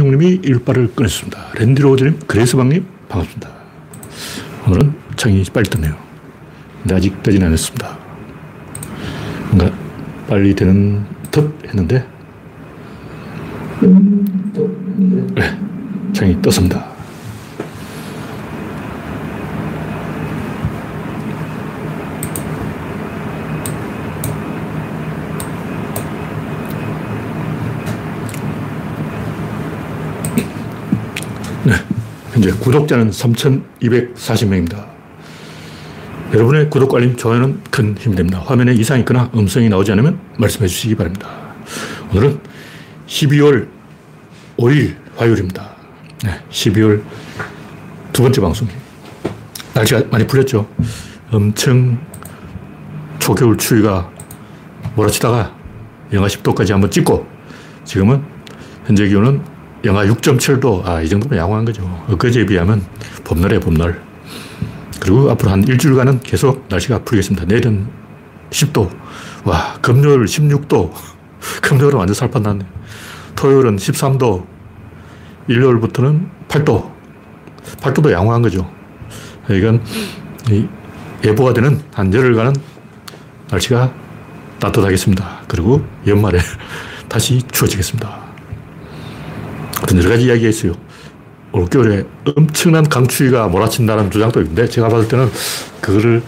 예홍용님이 일발을 꺼냈습니다. 랜디로즈님, 그레스방님, 반갑습니다. 오늘은 창이 빨리 떴네요. 근데 아직 뜨진 않았습니다. 뭔가 빨리 되는 듯 했는데, 네, 창이 떴습니다. 네, 현재 구독자는 3,240명입니다. 여러분의 구독, 알림, 좋아요는 큰 힘이 됩니다. 화면에 이상이 있거나 음성이 나오지 않으면 말씀해 주시기 바랍니다. 오늘은 12월 5일 화요일입니다. 네, 12월 두 번째 방송. 날씨가 많이 풀렸죠. 엄청 초겨울 추위가 몰아치다가 영하 10도까지 한번 찍고 지금은 현재 기온은 영하 6.7도. 아, 이 정도면 양호한 거죠. 엊그제에 비하면 봄날에 봄날. 그리고 앞으로 한 일주일간은 계속 날씨가 풀리겠습니다. 내일은 10도. 와, 금요일 16도. 금요일은 완전 살판 났네. 토요일은 13도. 일요일부터는 8도. 8도도 양호한 거죠. 이건 예보가 되는 한 열흘간은 날씨가 따뜻하겠습니다. 그리고 연말에 다시 추워지겠습니다. 어떤 여러 가지 이야기가 있어요. 올겨울에 엄청난 강추위가 몰아친다는 주장도 있는데 제가 봤을 때는 그거를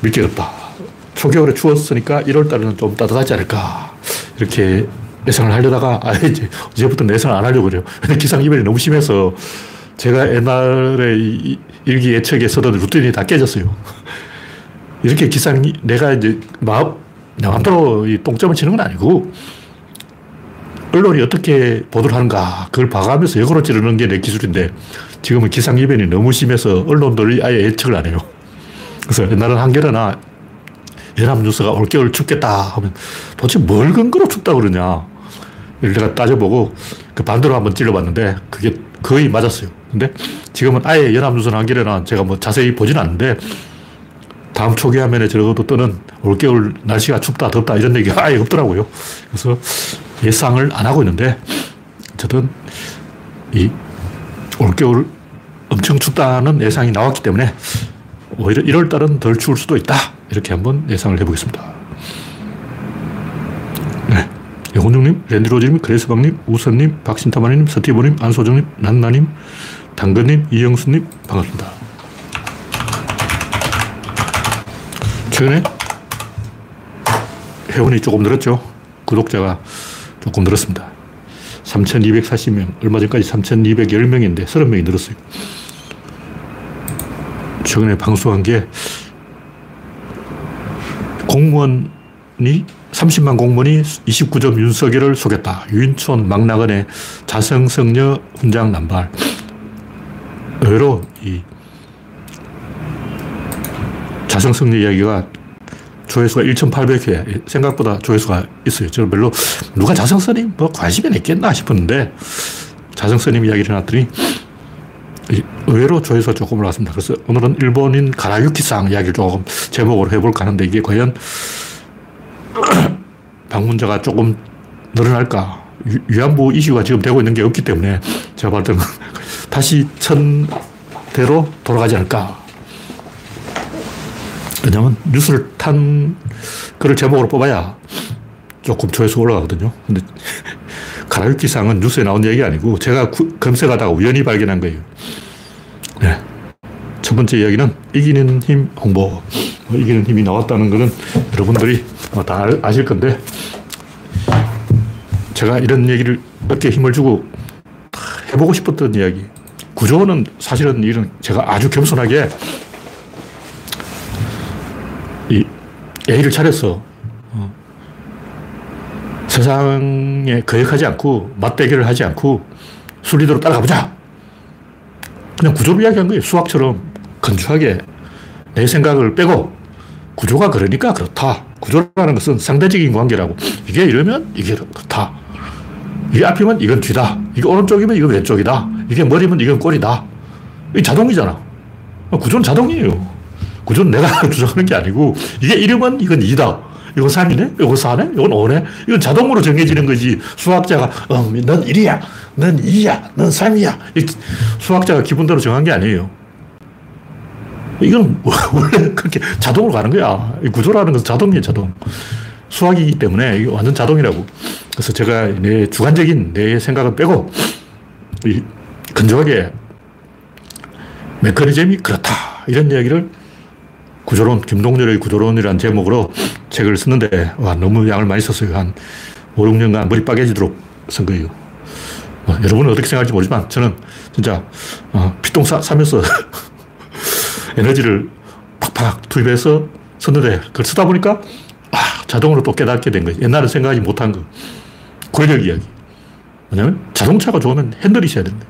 믿기 어렵다. 초겨울에 추웠으니까 1월 달에는 좀 따뜻하지 않을까. 이렇게 예상을 하려다가 아예 이제 이제부터 예상을 안 하려고 그래요. 근데 기상이변이 너무 심해서 제가 옛날에 일기 예측에 쓰던 루틴이 다 깨졌어요. 이렇게 기상이 내가 이제 마음, 마음대로 이 똥점을 치는 건 아니고 언론이 어떻게 보도를 하는가 그걸 봐가면서 역으로 찌르는 게 내 기술인데 지금은 기상이변이 너무 심해서 언론들이 아예 예측을 안 해요. 그래서 옛날은 한겨레나 연합뉴스가 올겨울 춥겠다 하면 도대체 뭘 근거로 춥다 그러냐. 내가 따져보고 그 반대로 한번 찔러봤는데 그게 거의 맞았어요. 근데 지금은 아예 연합뉴스나 한겨레나 제가 뭐 자세히 보진 않는데 다음 초기 화면에 적어도 뜨는 올겨울 날씨가 춥다 덥다 이런 얘기가 아예 없더라고요. 그래서 예상을 안 하고 있는데 어쨌든 이 올겨울 엄청 춥다는 예상이 나왔기 때문에 오히려 1월 달은 덜 추울 수도 있다. 이렇게 한번 예상을 해보겠습니다. 네. 영훈중님, 랜드로즈님, 그레스방님, 우선님, 박신타마님, 서티보님, 안소정님, 난나님, 당근님, 이영수님, 반갑습니다. 최근에 회원이 조금 늘었죠. 구독자가 조금 늘었습니다. 3,240명. 얼마 전까지 3,210명인데 30명이 늘었어요. 최근에 방송한 게 공무원이 30만 공무원이 29점 윤석열을 속였다. 유인촌 막나건의 자성성녀 훈장 남발. 의외로 이 자성성녀 이야기가 조회수가 1,800회. 생각보다 조회수가 있어요. 저는 별로 누가 자성스님 뭐 관심이 있겠나 싶었는데 자성스님 이야기를 해놨더니 의외로 조회수가 조금 올랐습니다. 그래서 오늘은 일본인 가라유키상 이야기를 조금 제목으로 해볼까 하는데 이게 과연 방문자가 조금 늘어날까. 위안부 이슈가 지금 되고 있는 게 없기 때문에 제가 봤을 다시 천대로 돌아가지 않을까. 왜냐면 뉴스를 탄 글을 제목으로 뽑아야 조금 조회수 올라가거든요. 근데 가라유키상은 뉴스에 나온 얘기 아니고 제가 구, 검색하다가 우연히 발견한 거예요. 네. 첫 번째 이야기는 이기는 힘 홍보. 뭐 이기는 힘이 나왔다는 것은 여러분들이 다 아실 건데 제가 이런 얘기를 몇개 힘을 주고 해보고 싶었던 이야기. 구조는 사실은 이런 제가 아주 겸손하게 이 예의를 차려서 어, 세상에 거역하지 않고 맞대결을 하지 않고 순리대로 따라가보자. 그냥 구조를 이야기한 거예요. 수학처럼 건조하게 내 생각을 빼고 구조가 그러니까 그렇다. 구조라는 것은 상대적인 관계라고. 이게 이러면 이게 그렇다. 이게 앞이면 이건 뒤다. 이게 오른쪽이면 이건 왼쪽이다. 이게 머리면 이건 꼴이다. 이 자동이잖아. 구조는 자동이에요. 구조는 내가 주장하는 게 아니고 이게 이러면 이건 이다. 이건 3이네? 이건 4네? 이건 5네? 이건 자동으로 정해지는 거지. 수학자가, 어, 넌 1이야. 넌 2야. 넌 3이야. 수학자가 기분대로 정한 게 아니에요. 이건 원래 그렇게 자동으로 가는 거야. 구조라는 것은 자동이에요, 자동. 수학이기 때문에 이게 완전 자동이라고. 그래서 제가 내 주관적인 내 생각은 빼고, 건조하게 메커니즘이 그렇다. 이런 이야기를 구조론, 김동렬의 구조론이라는 제목으로 책을 쓰는데, 와, 너무 양을 많이 썼어요. 한 5, 6년간 머리 빠개지도록 쓴 거예요. 어, 여러분은 어떻게 생각할지 모르지만, 저는 진짜, 어, 피똥 싸, 싸면서 에너지를 팍팍 투입해서 썼는데, 그걸 쓰다 보니까, 아, 자동으로 또 깨닫게 된 거예요. 옛날에 생각하지 못한 거. 권력 이야기. 왜냐면 자동차가 좋으면 핸들이 있어야 된다.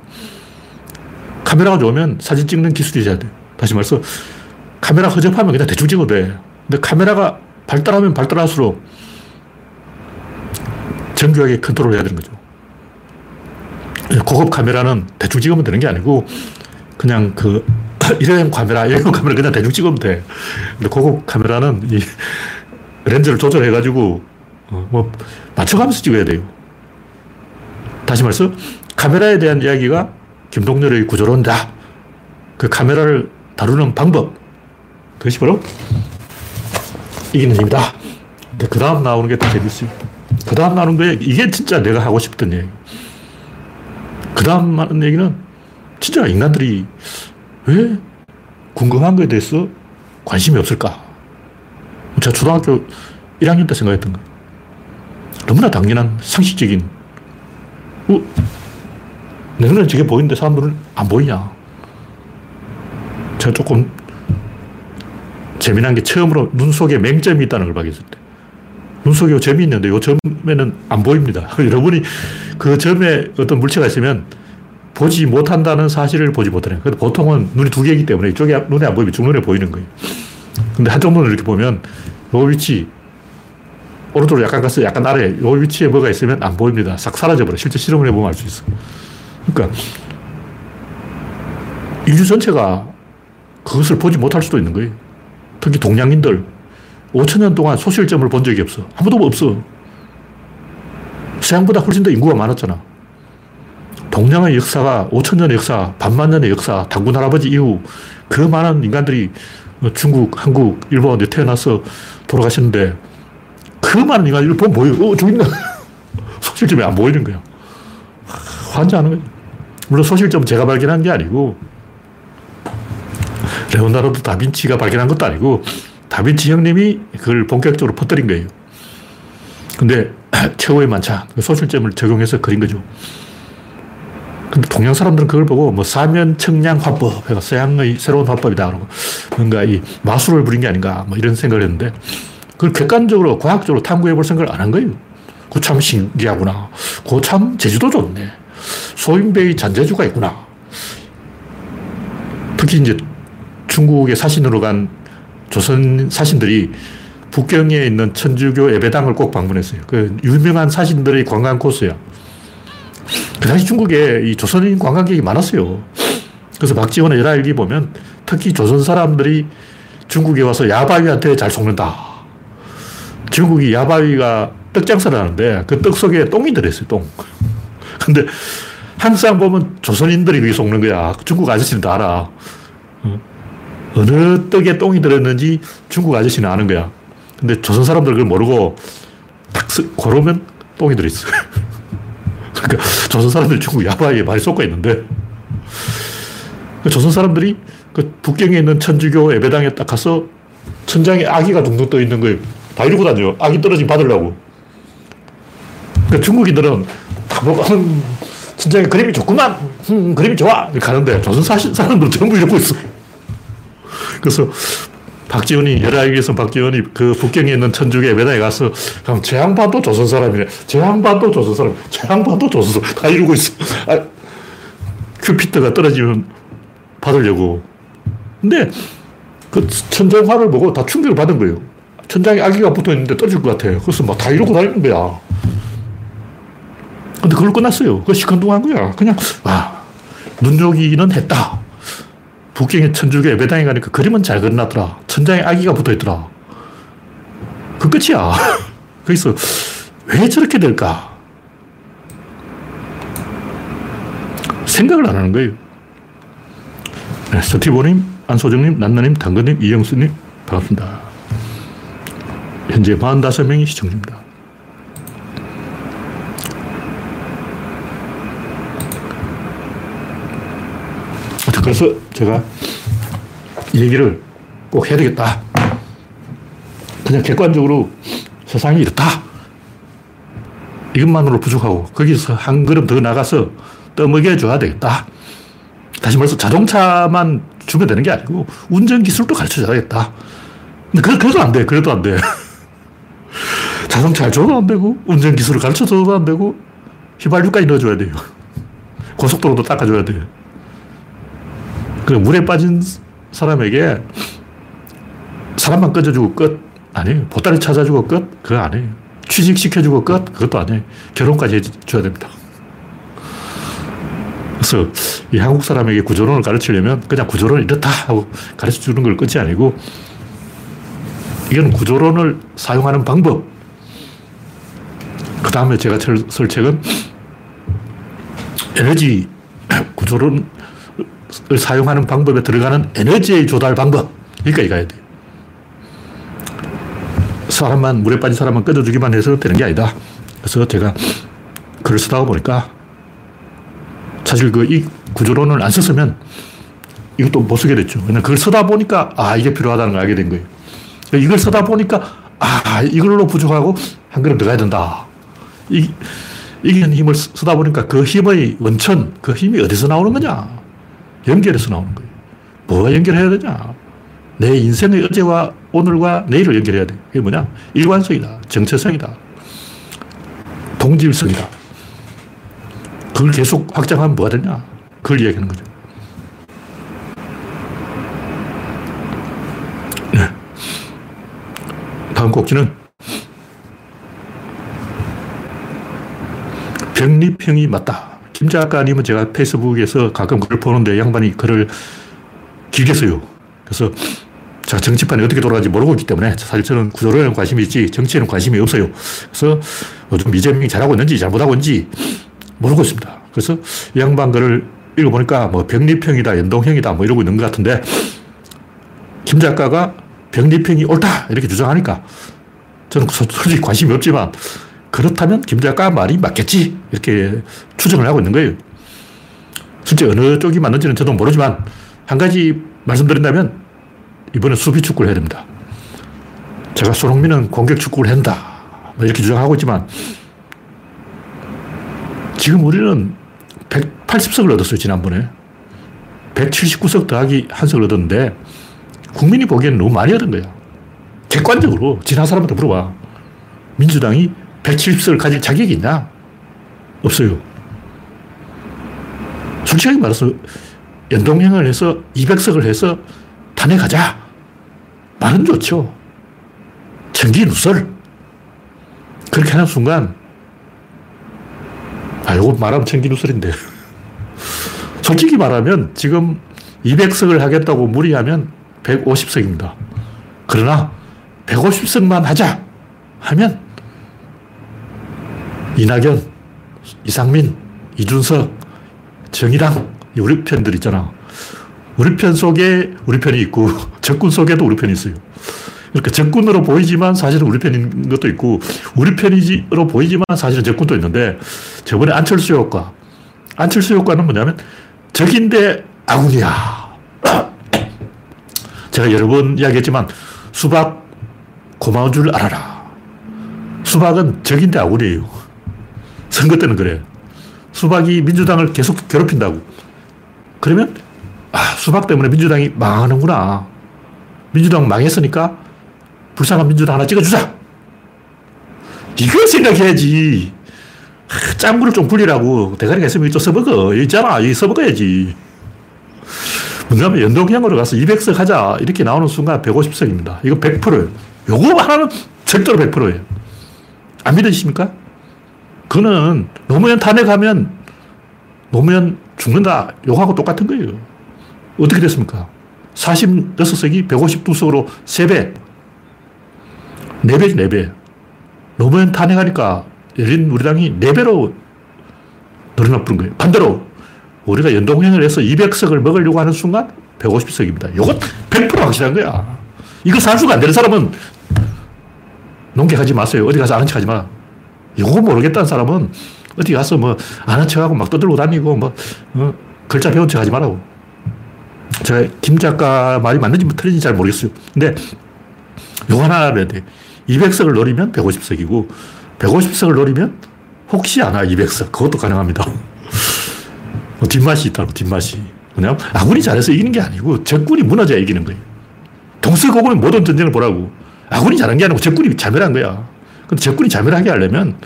카메라가 좋으면 사진 찍는 기술이 있어야 돼. 다시 말해서 카메라 허접하면 그냥 대충 찍어도 돼. 근데 카메라가 발달하면 발달할수록 정교하게 컨트롤 해야 되는 거죠. 고급 카메라는 대충 찍으면 되는 게 아니고 그냥 그 일회용 카메라, 일회용 카메라 그냥 대충 찍으면 돼. 근데 고급 카메라는 이 렌즈를 조절해가지고 어, 뭐 맞춰가면서 찍어야 돼요. 다시 말해서 카메라에 대한 이야기가 김동렬의 구조론이다. 그 카메라를 다루는 방법. 그것이 바로 이기는 힘이다. 근데 그 다음 나오는 게 더 재밌어요. 그 다음 나오는 게 이게 진짜 내가 하고 싶던 얘기. 그 다음 하는 얘기는 진짜 인간들이 왜 궁금한 거에 대해서 관심이 없을까? 제가 초등학교 1학년 때 생각했던 거. 너무나 당연한 상식적인, 어, 내 눈에 저게 보이는데 사람들은 안 보이냐. 제가 조금 재미난 게 처음으로 눈 속에 맹점이 있다는 걸 발견했을 때. 눈 속에 점이 있는데 이 점에는 안 보입니다. 여러분이 그 점에 어떤 물체가 있으면 보지 못한다는 사실을 보지 못하네요. 근데 보통은 눈이 두 개이기 때문에 이쪽에 눈에 안 보이면 중눈에 보이는 거예요. 근데 한쪽 눈을 이렇게 보면 요 위치, 오른쪽으로 약간 가서 약간 아래, 요 위치에 뭐가 있으면 안 보입니다. 싹 사라져버려. 실제 실험을 해보면 알 수 있어. 그러니까 인류 전체가 그것을 보지 못할 수도 있는 거예요. 특히 동양인들 5천 년 동안 소실점을 본 적이 없어. 아무도 없어. 서양보다 훨씬 더 인구가 많았잖아. 동양의 역사가 5천 년의 역사, 반만 년의 역사, 당군 할아버지 이후 그 많은 인간들이 중국, 한국, 일본에 태어나서 돌아가셨는데 그 많은 인간들이 보면 뭐예요? 어, 저기 있네. 소실점이 안 보이는 거야. 환장하는 거죠. 물론 소실점은 제가 발견한 게 아니고 레오나르도 다빈치가 발견한 것도 아니고 다빈치 형님이 그걸 본격적으로 퍼뜨린 거예요. 근데 최후의 만찬, 그 소실점을 적용해서 그린 거죠. 근데 동양 사람들은 그걸 보고 뭐 사면 청량 화법, 그러니까 서양의 새로운 화법이다. 그러고 뭔가 이 마술을 부린 게 아닌가 뭐 이런 생각을 했는데 그걸 객관적으로 과학적으로 탐구해 볼 생각을 안 한 거예요. 그 참 신기하구나. 그 참 제주도 좋네. 소인배의 잔재주가 있구나. 특히 이제 중국의 사신으로 간 조선 사신들이 북경에 있는 천주교 예배당을 꼭 방문했어요. 그 유명한 사신들의 관광 코스야. 그 당시 중국에 이 조선인 관광객이 많았어요. 그래서 박지원의 열화일기 보면 특히 조선 사람들이 중국에 와서 야바위한테 잘 속는다. 중국이 야바위가 떡 장사를 하는데 그 떡 속에 똥이 들어있어요, 똥. 근데 항상 보면 조선인들이 거기 속는 거야. 중국 아저씨는 다 알아. 어. 어느 떡에 똥이 들었는지 중국 아저씨는 아는 거야. 근데 조선 사람들 그걸 모르고 딱 고르면 똥이 들어있어. 그러니까 조선 사람들이 중국 야바위에 많이 쏟고 있는데 그 조선 사람들이 그 북경에 있는 천주교 예배당에 딱 가서 천장에 아기가 둥둥 떠 있는 거예요. 다 이러고 다녀요. 아기 떨어지면 받으려고. 그 중국인들은 다 보고, 음, 천장에 그림이 좋구만. 음, 그림이 좋아. 가는데 조선 사람들은 전부 이러고 있어. 그래서 박지원이, 열아이에서 박지원이 그 북경에 있는 천주교 예배당에 가서, 그럼 제 양반도 조선 사람이네. 제 양반도 조선 사람, 제 양반도 조선 사람. 다 이러고 있어. 아, 큐피트가 떨어지면 받으려고. 근데 그 천장화를 보고 다 충격을 받은 거예요. 천장에 아기가 붙어 있는데 떨어질 것 같아요. 그래서 막 다 이러고 다니는 거야. 근데 그걸 끝났어요. 그 시큰둥한 거야. 그냥, 와, 눈요기는 했다. 북경의 천주교 예배당에 가니까 그림은 잘 그려놨더라. 천장에 아기가 붙어 있더라. 그 끝이야. 그래서 왜 저렇게 될까? 생각을 안 하는 거예요. 네, 스티브님, 안소정님, 난나님, 당근님, 이영수님, 반갑습니다. 현재 45명이 시청 중입니다. 그래서 제가 이 얘기를 꼭 해야 되겠다. 그냥 객관적으로 세상이 이렇다. 이것만으로 부족하고 거기서 한 걸음 더 나가서 떠먹여 줘야 되겠다. 다시 말해서 자동차만 주면 되는 게 아니고 운전 기술도 가르쳐 줘야겠다. 근데 그, 그래도 안 돼. 그래도 안 돼. 자동차 줘도 안 되고 운전 기술을 가르쳐 줘도 안 되고 휘발유까지 넣어줘야 돼요. 고속도로도 닦아줘야 돼요. 그 물에 빠진 사람에게 사람만 꺼져주고 끝 아니에요. 보따리 찾아주고 끝 그거 아니에요. 취직시켜주고 끝 그것도 아니에요. 결혼까지 해줘야 됩니다. 그래서 이 한국 사람에게 구조론을 가르치려면 그냥 구조론은 이렇다 하고 가르쳐 주는 걸 끝이 아니고 이건 구조론을 사용하는 방법. 그 다음에 제가 쓸 책은 에너지 구조론 을 사용하는 방법에 들어가는 에너지의 조달 방법. 여기까지 가야 돼 사람만, 물에 빠진 사람만 꺼져주기만 해서 되는 게 아니다. 그래서 제가 글을 쓰다 보니까 사실 그 이 구조론을 안 썼으면 이것도 못 쓰게 됐죠. 그냥 그걸 쓰다 보니까 아, 이게 필요하다는 걸 알게 된 거예요. 이걸 쓰다 보니까 아, 이걸로 부족하고 한 걸음 더 가야 된다. 이, 이기는 힘을 쓰다 보니까 그 힘의 원천, 그 힘이 어디서 나오는 거냐? 연결해서 나오는 거예요. 뭐가 연결해야 되냐? 내 인생의 어제와 오늘과 내일을 연결해야 돼. 그게 뭐냐? 일관성이다. 정체성이다. 동질성이다. 그걸 계속 확장하면 뭐가 되냐? 그걸 이야기하는 거죠. 네. 다음 꼭지는 병리평이 맞다. 김 작가님은 제가 페이스북에서 가끔 글을 보는데 양반이 글을 길게 써요. 그래서 제가 정치판이 어떻게 돌아가는지 모르고 있기 때문에 사실 저는 구조론에 관심이 있지 정치에는 관심이 없어요. 그래서 요즘 이재명이 잘하고 있는지 잘못하고 있는지 모르고 있습니다. 그래서 이 양반 글을 읽어보니까 뭐 병리평이다, 연동형이다 뭐 이러고 있는 것 같은데 김 작가가 병리평이 옳다 이렇게 주장하니까 저는 솔직히 관심이 없지만 그렇다면 김 작가 말이 맞겠지 이렇게 추정을 하고 있는 거예요. 실제 어느 쪽이 맞는지는 저도 모르지만 한 가지 말씀드린다면 이번에 수비 축구를 해야 됩니다. 제가 손흥민은 공격 축구를 한다 뭐 이렇게 주장하고 있지만 지금 우리는 180석을 얻었어요, 지난번에. 179석 더하기 한 석을 얻었는데, 국민이 보기에는 너무 많이 얻은 거야. 객관적으로, 지난 사람한테 물어봐. 민주당이 170석을 가질 자격이 있냐? 없어요. 솔직하게 말해서, 연동형을 해서 200석을 해서 탄핵하자. 말은 좋죠. 청기 누설. 그렇게 하는 순간 아, 요거 말하면 청기누설인데. 솔직히 말하면 지금 200석을 하겠다고 무리하면 150석입니다. 그러나 150석만 하자 하면 이낙연, 이상민, 이준석, 정의당, 우리 편들 있잖아. 우리 편 속에 우리 편이 있고 적군 속에도 우리 편이 있어요. 그러니까 적군으로 보이지만 사실은 우리 편인 것도 있고 우리 편으로 보이지만 사실은 적군도 있는데 저번에 안철수 효과 안철수 효과는 뭐냐면 적인데 아군이야. 제가 여러 번 이야기했지만 수박 고마운 줄 알아라. 수박은 적인데 아군이에요. 선거 때는 그래. 수박이 민주당을 계속 괴롭힌다고. 그러면 아, 수박 때문에 민주당이 망하는구나. 민주당 망했으니까 불쌍한 민주당 하나 찍어주자. 이걸 생각해야지. 짱구를 좀 굴리라고. 대가리가 있으면 좀 써먹어. 있잖아. 이 써먹어야지. 뭐냐면 연동형으로 가서 200석 하자. 이렇게 나오는 순간 150석입니다. 이거 100%예요. 요거 하나는 절대로 100%예요. 안 믿으십니까? 그는 노무현 탄핵하면 노무현 죽는다. 요거하고 똑같은 거예요. 어떻게 됐습니까? 46석이 152석으로 3배. 4배지, 4배. 노무현 탄핵하니까 열린 우리 당이 4배로 늘어나 버린 거예요. 반대로 우리가 연동형을 해서 200석을 먹으려고 하는 순간 150석입니다. 이것 100% 확실한 거야. 이거 산수가 안 되는 사람은 농객하지 마세요. 어디 가서 아는 척 하지 마. 이거 모르겠다는 사람은 어디 가서 뭐 아는 척하고 막 떠들고 다니고 뭐 어, 글자 배운 척 하지 말라고. 제가 김 작가 말이 맞는지 뭐 틀린지 잘 모르겠어요. 근데 요 하나 알아야 돼. 200석을 노리면 150석이고 150석을 노리면 혹시 아나 200석. 그것도 가능합니다. 뭐 뒷맛이 있다고, 뒷맛이. 뭐냐면 아군이 잘해서 이기는 게 아니고 적군이 무너져야 이기는 거예요. 동서고금의 모든 전쟁을 보라고. 아군이 잘한 게 아니고 적군이 자멸한 거야. 근데 적군이 자멸하게 하려면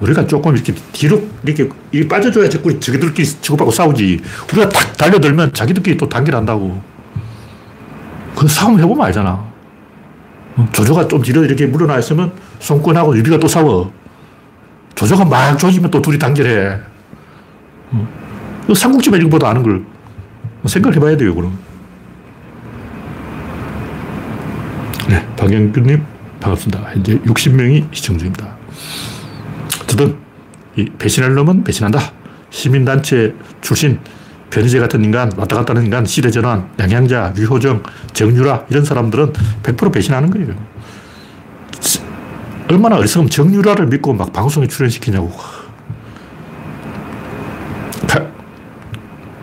우리가 조금 이렇게 뒤로 이렇게 빠져줘야 적군이 자기들끼리 치고받고 싸우지. 우리가 탁 달려들면 자기들끼리 또 단결한다고. 그 싸움 해보면 알잖아. 어, 조조가 좀 뒤로 이렇게 물러나 있으면 손권하고 유비가 또 싸워. 조조가 막 조지면 또 둘이 단결해. 어. 삼국지 매직보다 아는 걸 생각을 해봐야 돼요, 그럼. 네, 박영규님, 반갑습니다. 현재 60명이 시청 중입니다. 어쨌든, 이 배신할 놈은 배신한다. 시민단체 출신, 변희재 같은 인간, 왔다 갔다 하는 인간, 시대전환, 양양자, 류호정, 정유라, 이런 사람들은 100% 배신하는 거예요. 얼마나 어리석으면 정유라를 믿고 막 방송에 출연시키냐고.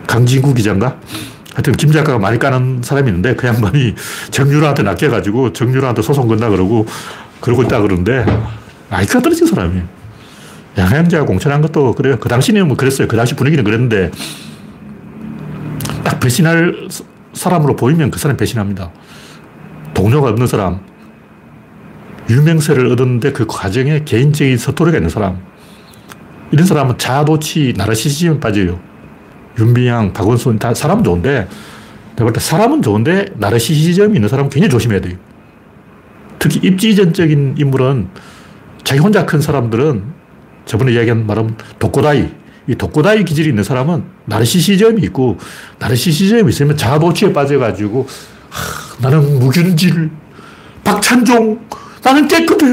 강진구 기자인가? 하여튼 김 작가가 많이 까는 사람이 있는데 그 양반이 정유라한테 낚여가지고 정유라한테 소송 건다 그러고 그러고 있다 그러는데 아이크가 떨어진 사람이에요. 양양자가 공천한 것도 그래요. 그 당시는 뭐 그랬어요. 그 당시 분위기는 그랬는데 딱 배신할 사람으로 보이면 그 사람 배신합니다. 동료가 없는 사람, 유명세를 얻었는데 그 과정에 개인적인 서투리가 있는 사람, 이런 사람은 자도치, 나르시즘에 빠져요. 윤비양, 박원순 다 사람은 좋은데 내가 볼때 사람은 좋은데 나르시시즘이 있는 사람은 굉장히 조심해야 돼요. 특히 입지전적인 인물은 자기 혼자 큰 사람들은 저번에 이야기한 말은 독고다이 이 독고다이 기질이 있는 사람은 나르시시즘이 있고 나르시시즘이 있으면 자아도취에 빠져가지고 하, 나는 무균질 박찬종 나는 깨끗해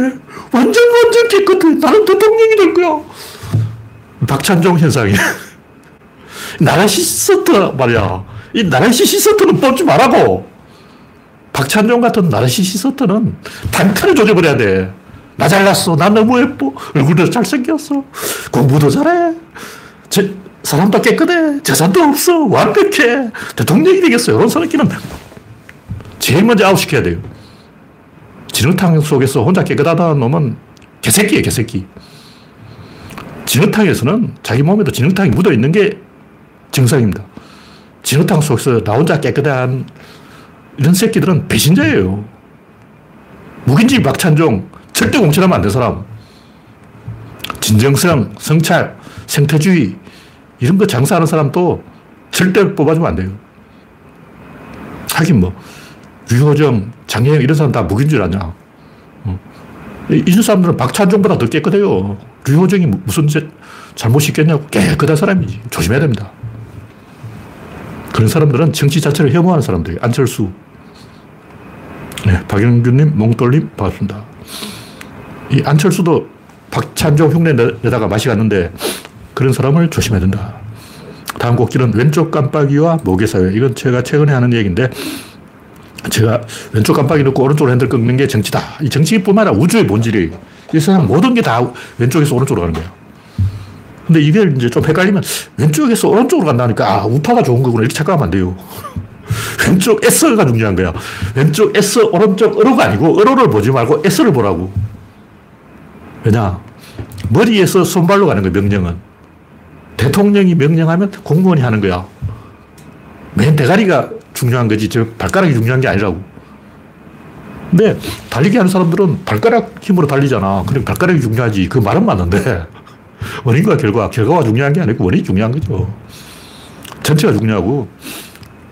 완전 완전 깨끗해 나는 대통령이 될 거야 박찬종 현상이야 나라시스터 말이야. 이 나라시 시스터는 뽑지 말라고. 박찬종 같은 나라시 시스터는 단칼에 조져버려야 돼. 나 잘났어. 나 너무 예뻐. 얼굴도 잘생겼어. 공부도 잘해. 제, 사람도 깨끗해. 재산도 없어. 완벽해. 대통령이 되겠어. 이런 사람끼는 제일 먼저 아웃시켜야 돼요. 진흙탕 속에서 혼자 깨끗하다는 놈은 개새끼예요, 개새끼. 진흙탕에서는 자기 몸에도 진흙탕이 묻어 있는 게 정상입니다. 진흙탕 속에서 나 혼자 깨끗한 이런 새끼들은 배신자예요. 묵인지 박찬종, 절대 공천하면 안 된 사람. 진정성, 성찰, 생태주의, 이런 거 장사하는 사람도 절대 뽑아주면 안 돼요. 하긴 뭐, 유호정, 장혜영 이런 사람 다 묵인 줄 아냐. 어. 이런 사람들은 박찬종보다 더 깨끗해요. 류호정이 무슨 잘못이 있겠냐고. 깨끗한 사람이지. 조심해야 됩니다. 그런 사람들은 정치 자체를 혐오하는 사람들이에요. 안철수. 네, 박영균님, 몽돌님, 반갑습니다. 이 안철수도 박찬종 흉내 내다가 맛이 갔는데 그런 사람을 조심해야 된다. 다음 곡기는 왼쪽 깜빡이와 모계사회. 이건 제가 최근에 하는 얘기인데 제가 왼쪽 깜빡이 넣고 오른쪽으로 핸들 꺾는 게 정치다. 이 정치뿐만 아니라 우주의 본질이 이 세상 모든 게 다 왼쪽에서 오른쪽으로 가는 거예요. 근데 이게 이제 좀 헷갈리면 왼쪽에서 오른쪽으로 간다니까 아, 우파가 좋은 거구나 이렇게 착각하면 안 돼요. 왼쪽 S가 중요한 거야. 왼쪽 S, 오른쪽 어로가 아니고 어로를 보지 말고 S를 보라고. 왜냐? 머리에서 손발로 가는 거야, 명령은. 대통령이 명령하면 공무원이 하는 거야. 맨 대가리가 중요한 거지, 저 발가락이 중요한 게 아니라고. 근데 달리기 하는 사람들은 발가락 힘으로 달리잖아. 그럼 발가락이 중요하지. 그 말은 맞는데. 원인과 결과, 결과가 중요한 게 아니고 원인이 중요한 거죠. 전체가 중요하고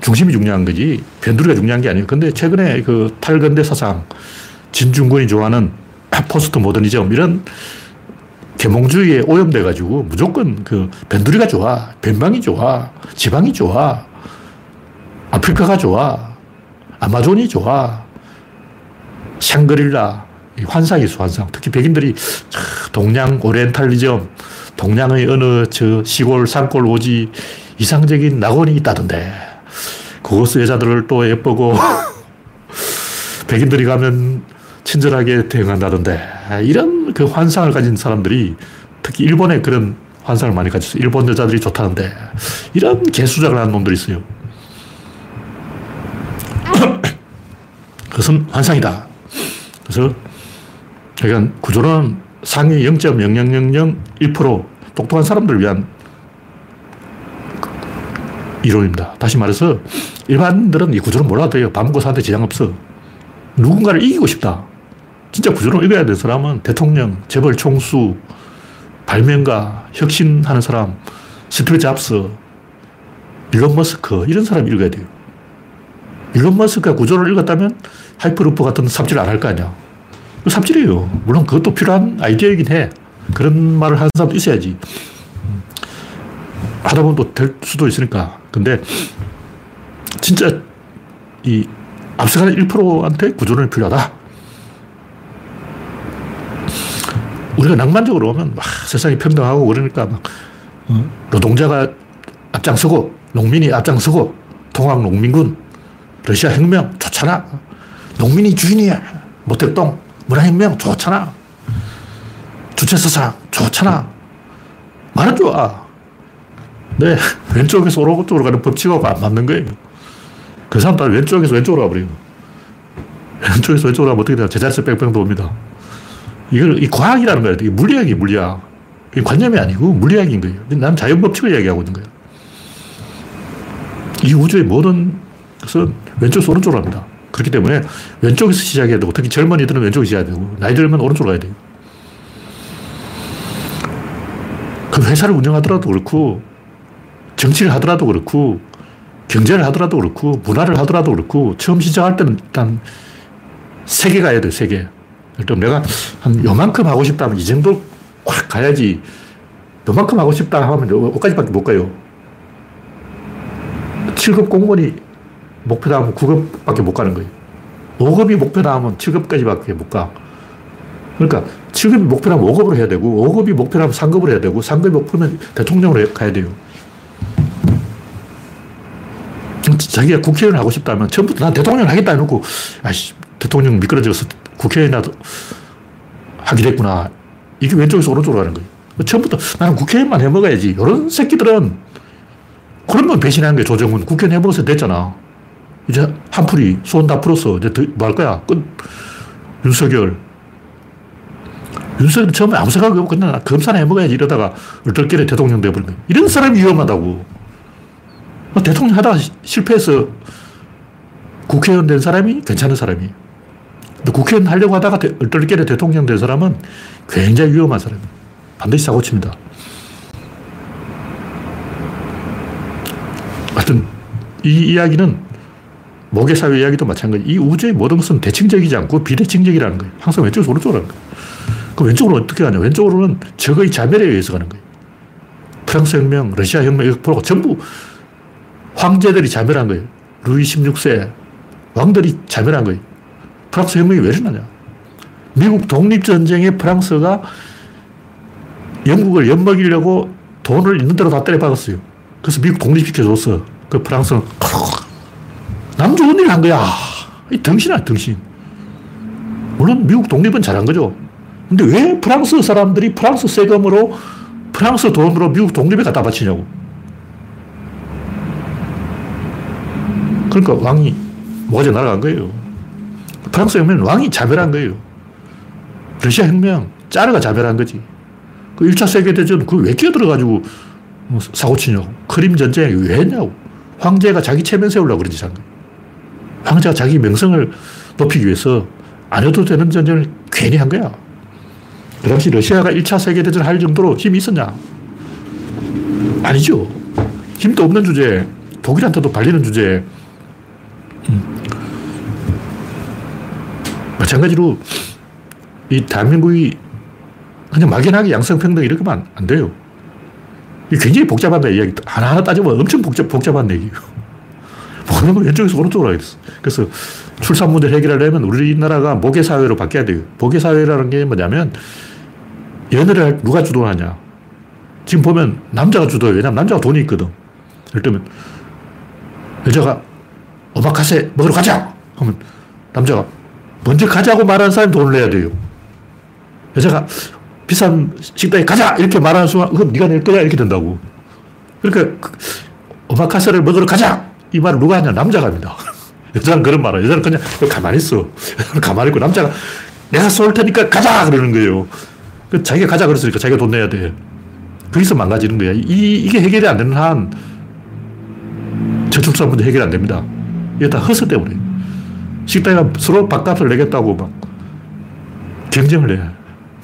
중심이 중요한 거지 변두리가 중요한 게 아니에요. 근데 최근에 그 탈근대 사상, 진중권이 좋아하는 포스트 모더니즘 이런 계몽주의에 오염돼 가지고 무조건 그 변두리가 좋아, 변방이 좋아, 지방이 좋아, 아프리카가 좋아, 아마존이 좋아, 샹그릴라, 환상이 환상. 특히 백인들이 동양 오리엔탈리즘, 동양의 어느 저 시골 산골 오지 이상적인 낙원이 있다던데. 그것을 여자들을 또 예쁘고 백인들이 가면 친절하게 대응한다던데. 이런 그 환상을 가진 사람들이 특히 일본에 그런 환상을 많이 가졌어 일본 여자들이 좋다는데. 이런 개수작을 하는 놈들이 있어요. 그것은 환상이다. 그래서 그러니까 구조론 상위 0.0001% 똑똑한 사람들을 위한 이론입니다. 다시 말해서 일반인들은 이 구조를 몰라도 돼요. 밥 먹고 사는데 지장 없어. 누군가를 이기고 싶다. 진짜 구조론 읽어야 되는 사람은 대통령, 재벌 총수, 발명가, 혁신하는 사람, 스티브 잡스, 일론 머스크 이런 사람 읽어야 돼요. 일론 머스크가 구조를 읽었다면 하이퍼루프 같은 삽질 안 할 거 아니야. 삽질이에요. 물론 그것도 필요한 아이디어이긴 해. 그런 말을 하는 사람도 있어야지. 하다 보면 또 될 수도 있으니까. 근데 진짜 이 앞서가는 1%한테 구조론이 필요하다. 우리가 낭만적으로 보면 막 세상이 평등하고 그러니까 막 어, 노동자가 앞장서고 농민이 앞장서고 통합 농민군 러시아 혁명 좋잖아. 농민이 주인이야. 모택동 문화혁명 좋잖아. 주체사상 좋잖아. 말은 좋아. 네, 왼쪽에서 오른쪽으로 가는 법칙하고 안 맞는 거예요. 그 사람 다 왼쪽에서 왼쪽으로 가버려요. 왼쪽에서 왼쪽으로 가면 어떻게 돼요? 제자리에서 뺑뺑 돕니다. 이걸, 이 과학이라는 거예요. 이게 물리학이 물리학. 이게 관념이 아니고 물리학인 거예요. 난 자연법칙을 이야기하고 있는 거예요. 이 우주의 모든 것은 왼쪽에서 오른쪽으로 합니다. 그렇기 때문에 왼쪽에서 시작해야 되고, 특히 젊은이들은 왼쪽에서 시작해야 되고, 나이 들면 오른쪽으로 가야 돼요. 그 회사를 운영하더라도 그렇고, 정치를 하더라도 그렇고, 경제를 하더라도 그렇고, 문화를 하더라도 그렇고, 처음 시작할 때는 일단 세계 가야 돼요, 세계. 일단 내가 한 요만큼 하고 싶다면 이 정도 확 가야지, 요만큼 하고 싶다 하면 여기까지밖에 못 가요. 7급 공무원이 목표다 하면 9급밖에 못 가는 거예요. 5급이 목표다 하면 7급까지밖에 못 가. 그러니까 7급이 목표라면 5급으로 해야 되고 5급이 목표라면 3급으로 해야 되고 3급이 목표면 대통령으로 가야 돼요. 자기가 국회의원 하고 싶다면 처음부터 난 대통령 하겠다 해놓고 아씨 대통령 미끄러져서 국회의원이라도 하게 됐구나. 이게 왼쪽에서 오른쪽으로 가는 거예요. 처음부터 나는 국회의원만 해먹어야지. 이런 새끼들은 그런 건 배신한 거예요. 조정은 국회의원 해먹어서 됐잖아. 이제 한풀이 손 다 풀었어. 이제 뭐 할 거야? 끝. 윤석열. 윤석열은 처음에 아무 생각이 없고 그냥 검사나 해먹어야지 이러다가 얼떨결에 대통령 돼버린 거야. 이런 사람이 위험하다고. 뭐 대통령 하다가 실패해서 국회의원 된 사람이 괜찮은 사람이. 근데 국회의원 하려고 하다가 얼떨결에 대통령 된 사람은 굉장히 위험한 사람이에요. 반드시 사고 칩니다. 하여튼, 이 이야기는 모계사회 이야기도 마찬가지. 이 우주의 모든 것은 대칭적이지 않고 비대칭적이라는 거예요. 항상 왼쪽에서 오른쪽으로 가는 거예요. 그 왼쪽으로 어떻게 가냐. 왼쪽으로는 적의 자멸에 의해서 가는 거예요. 프랑스 혁명, 러시아 혁명, 이거 보고 전부 황제들이 자멸한 거예요. 루이 16세, 왕들이 자멸한 거예요. 프랑스 혁명이 왜 일어나냐. 미국 독립전쟁에 프랑스가 영국을 엿먹이려고 돈을 있는 대로 다 때려박았어요. 그래서 미국 독립시켜줬어. 그 프랑스는 남 좋은 일 한 거야. 이 덩신아, 덩신. 물론 미국 독립은 잘한 거죠. 근데 왜 프랑스 사람들이 프랑스 세금으로 프랑스 돈으로 미국 독립에 갖다 바치냐고. 그러니까 왕이 뭐가 날아간 거예요. 프랑스 혁명은 왕이 자멸한 거예요. 러시아 혁명, 짜르가 자멸한 거지. 그 1차 세계대전 그왜 끼어들어가지고 사고 치냐고. 크림 전쟁 왜 했냐고. 황제가 자기 체면 세우려고 그런 짓 한 거예요. 황제가 자기 명성을 높이기 위해서 안 해도 되는 전쟁을 괜히 한 거야. 그 당시 러시아가 1차 세계대전을 할 정도로 힘이 있었냐? 아니죠. 힘도 없는 주제, 독일한테도 발리는 주제. 음. 마찬가지로 이 대한민국이 그냥 막연하게 양성평등 이렇게 하면 안 돼요. 이 굉장히 복잡한 이야기. 하나하나 따져보면 엄청 복잡, 복잡한 얘기예요. 모든 걸 왼쪽에서 오른쪽으로 하게 됐어. 그래서 출산 문제를 해결하려면 우리나라가 모계 사회로 바뀌어야 돼요. 모계 사회라는 게 뭐냐면 연애를 누가 주도하냐. 지금 보면 남자가 주도해요. 왜냐면 남자가 돈이 있거든. 예를 들면 여자가 오마카세 먹으러 가자! 하면 남자가 먼저 가자고 말하는 사람이 돈을 내야 돼요. 여자가 비싼 식당에 가자! 이렇게 말하는 순간, 그럼 네가 낼 거야? 이렇게 된다고. 그러니까 그 오마카세를 먹으러 가자! 이 말을 누가 하냐? 남자가 합니다. 여자는 그런 말을 여자는 그냥 가만히 있어. 가만히 있고 남자가 내가 쏠 테니까 가자! 그러는 거예요. 그 자기가 가자 그랬으니까 자기가 돈 내야 돼. 거기서 망가지는 거야. 이, 이게 해결이 안 되는 한 저출산 문제 해결 안 됩니다. 이게 다 허세 때문에. 식당에 서로 밥값을 내겠다고 막 경쟁을 해.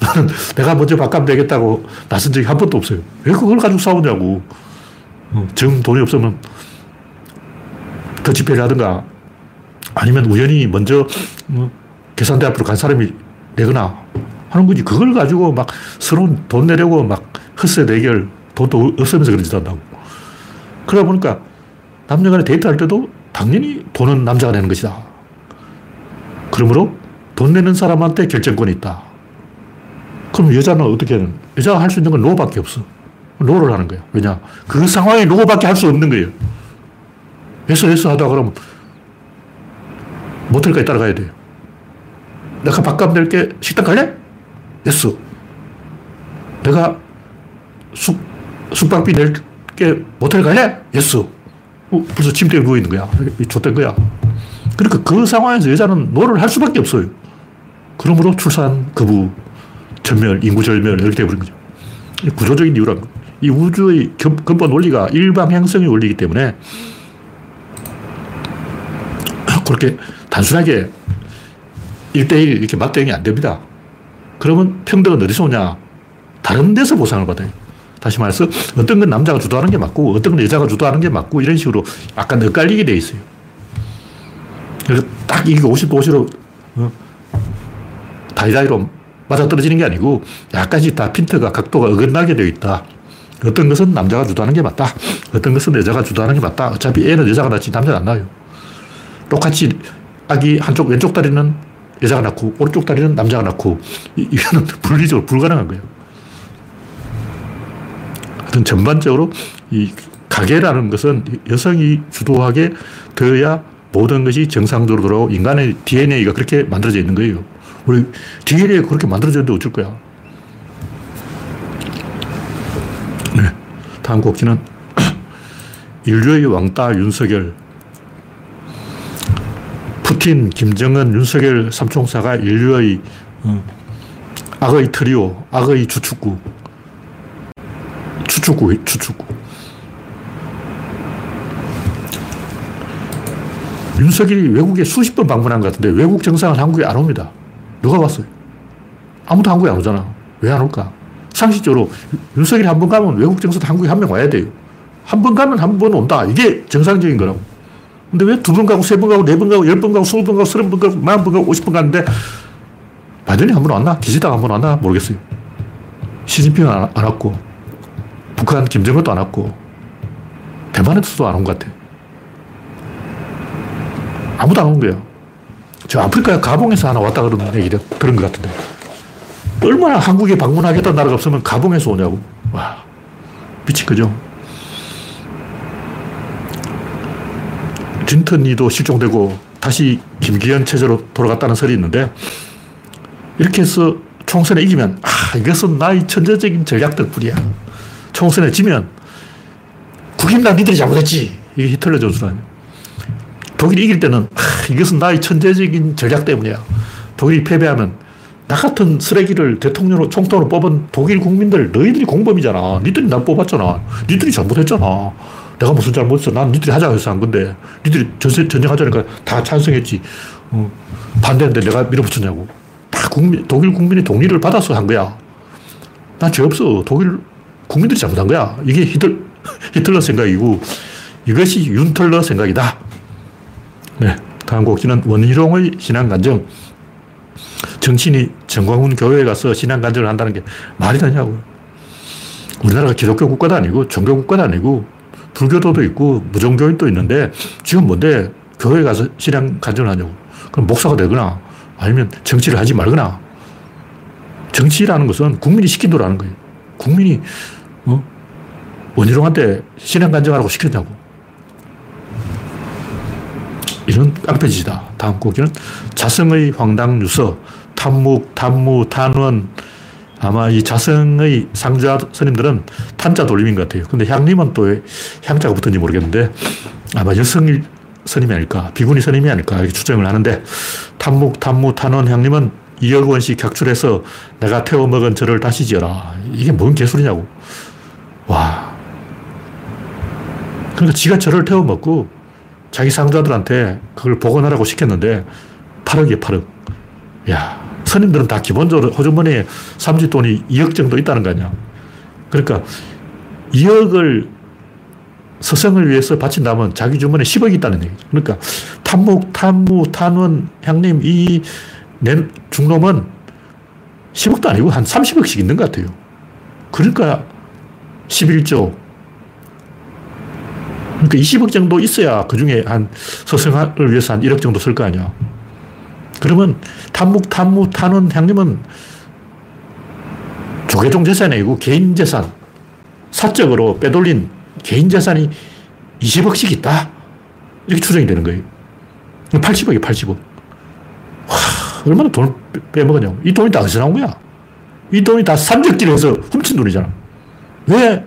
나는 내가 먼저 밥값 내겠다고 나선 적이 한 번도 없어요. 왜 그걸 가지고 싸우냐고. 어, 정 돈이 없으면 더 집회를 하든가 아니면 우연히 먼저 뭐 계산대 앞으로 간 사람이 내거나 하는 거지. 그걸 가지고 막 서로 돈 내려고 막 헛세 대결, 돈도 없으면서 그런 짓 한다고. 그러다 보니까 남녀 간에 데이트할 때도 당연히 돈은 남자가 내는 것이다. 그러므로 돈 내는 사람한테 결정권이 있다. 그럼 여자는 어떻게 하는? 여자가 할 수 있는 건 노밖에 없어. no를 하는 거야. 왜냐? 그 상황에 no밖에 할 수 없는 거예요. yes yes 하다 그러면 모텔까지 따라가야 돼요. 내가 밥값 낼게 식당 갈래? Yes. 내가 숙, 숙박비 낼게 모텔 갈래? Yes. 어, 벌써 침대에 누워있는 거야. 좆된 거야. 그러니까 그 상황에서 여자는 no를 할 수밖에 없어요. 그러므로 출산 거부, 전멸, 인구 절멸 이렇게 되어버린 거죠. 구조적인 이유란 거. 이 우주의 근본 원리가 일방향성의 원리이기 때문에 그렇게 단순하게 1대1 이렇게 맞대응이 안 됩니다. 그러면 평등은 어디서 오냐? 다른 데서 보상을 받아요. 다시 말해서 어떤 건 남자가 주도하는 게 맞고 어떤 건 여자가 주도하는 게 맞고 이런 식으로 약간 엇갈리게 돼 있어요. 그래서 딱 이게 50, 50으로 어? 다이다이로 맞아떨어지는 게 아니고 약간씩 다 핀트가 각도가 어긋나게 되어 있다. 어떤 것은 남자가 주도하는 게 맞다. 어떤 것은 여자가 주도하는 게 맞다. 어차피 애는 여자가 낳지 남자가 안 낳아요. 똑같이 아기 한쪽 왼쪽 다리는 여자가 낳고 오른쪽 다리는 남자가 낳고 이거는 물리적으로 불가능한 거예요. 하여튼 전반적으로 이 가계라는 것은 여성이 주도하게 되어야 모든 것이 정상적으로 돌아오고 인간의 DNA가 그렇게 만들어져 있는 거예요. 우리 DNA가 그렇게 만들어졌는데 어쩔 거야. 네. 다음 곡지는 인류의 왕따 윤석열. 푸틴, 김정은, 윤석열 삼총사가 인류의 어, 악의 트리오, 악의 주축구. 추축구, 추축구. 윤석열이 외국에 수십 번 방문한 것 같은데 외국 정상은 한국에 안 옵니다. 누가 왔어요? 아무도 한국에 안 오잖아. 왜 안 올까? 상식적으로 윤석열이 한 번 가면 외국 정상도 한국에 한 명 와야 돼요. 한 번 가면 한 번 온다. 이게 정상적인 거라고. 근데 왜 두 번 가고, 세 번 가고, 네 번 가고, 열 번 가고, 스무 번 가고, 서른 번 가고, 만번 가고, 오십 번 가는데 바이든이 한 번 왔나? 기시다가 한번 왔나? 모르겠어요. 시진핑은 안, 안 왔고, 북한 김정은도 안 왔고, 대만에서도 안 온 것 같아. 아무도 안 온 거예요. 저 아프리카 가봉에서 하나 왔다 그러는 얘기를 들은 것 같은데. 얼마나 한국에 방문하겠다는 나라가 없으면 가봉에서 오냐고. 와, 미친 거죠. 딘턴이도 실종되고 다시 김기현 체제로 돌아갔다는 설이 있는데 이렇게 해서 총선에 이기면 아 이것은 나의 천재적인 전략 덕분이야. 총선에 지면 국힘당 니들이 잘못했지. 이게 히틀러 전술 아니야. 독일이 이길 때는 아, 이것은 나의 천재적인 전략 때문이야. 독일이 패배하면 나 같은 쓰레기를 대통령으로 총통으로 뽑은 독일 국민들 너희들이 공범이잖아. 니들이 나 뽑았잖아. 니들이 잘못했잖아. 내가 무슨 잘못했어. 난 니들이 하자고 해서 한 건데 니들이 전세, 전쟁하자니까 다 찬성했지. 어, 반대했는데 내가 밀어붙였냐고. 다 국민, 독일 국민이 동의를 받아서 한 거야. 난 죄 없어. 독일 국민들이 잘못한 거야. 이게 히틀, 히틀러 생각이고 이것이 윤틀러 생각이다. 네. 다음 곡지는 원희룡의 신앙간증. 정신이 정광훈 교회에 가서 신앙간증을 한다는 게 말이 되냐고. 우리나라가 기독교 국가도 아니고 종교 국가도 아니고 불교도도 있고 무종교인도 있는데 지금 뭔데 교회 가서 신앙 간증을 하냐고. 그럼 목사가 되거나 아니면 정치를 하지 말거나 정치라는 것은 국민이 시킨 하는 거예요. 국민이 어? 원희룡한테 신앙 간증하라고 시켰냐고. 이런 깡패짓이다. 다음 곡기는 자성의 황당 유서, 탐묵, 탐무, 탄원. 아마 이 자성의 상주하 스님들은 탄자 돌림인 것 같아요. 근데 향님은 또 향자가 붙은지 모르겠는데 아마 여성 스님이 아닐까, 비구니 스님이 아닐까 이렇게 추정을 하는데 탐묵, 탐무, 탄원 향님은 2억 원씩 객출해서 내가 태워 먹은 저를 다시 지어라. 이게 뭔 개소리냐고. 와. 그러니까 지가 저를 태워 먹고 자기 상주들한테 그걸 복원하라고 시켰는데 8억이에 8억. 야, 스님들은 다 기본적으로 호주머니에 삼지 돈이 2억 정도 있다는 거 아니야. 그러니까 2억을 서성을 위해서 바친다면 자기 주머니에 10억이 있다는 얘기죠. 그러니까 탐묵, 탐무, 탄원, 향님 이 중놈은 10억도 아니고 한 30억씩 있는 것 같아요. 그러니까 11조. 그러니까 20억 정도 있어야 그 중에 한 서성을 위해서 한 1억 정도 쓸 거 아니야. 그러면 탐묵, 탐무, 탄원, 향림은 조계종 재산이 아니고 개인 재산, 사적으로 빼돌린 개인 재산이 20억씩 있다. 이렇게 추정이 되는 거예요. 80억이 80억. 와, 얼마나 돈을 빼먹었냐고. 이 돈이 다 어디서 나온 거야? 이 돈이 다 산적질해서 훔친 돈이잖아. 왜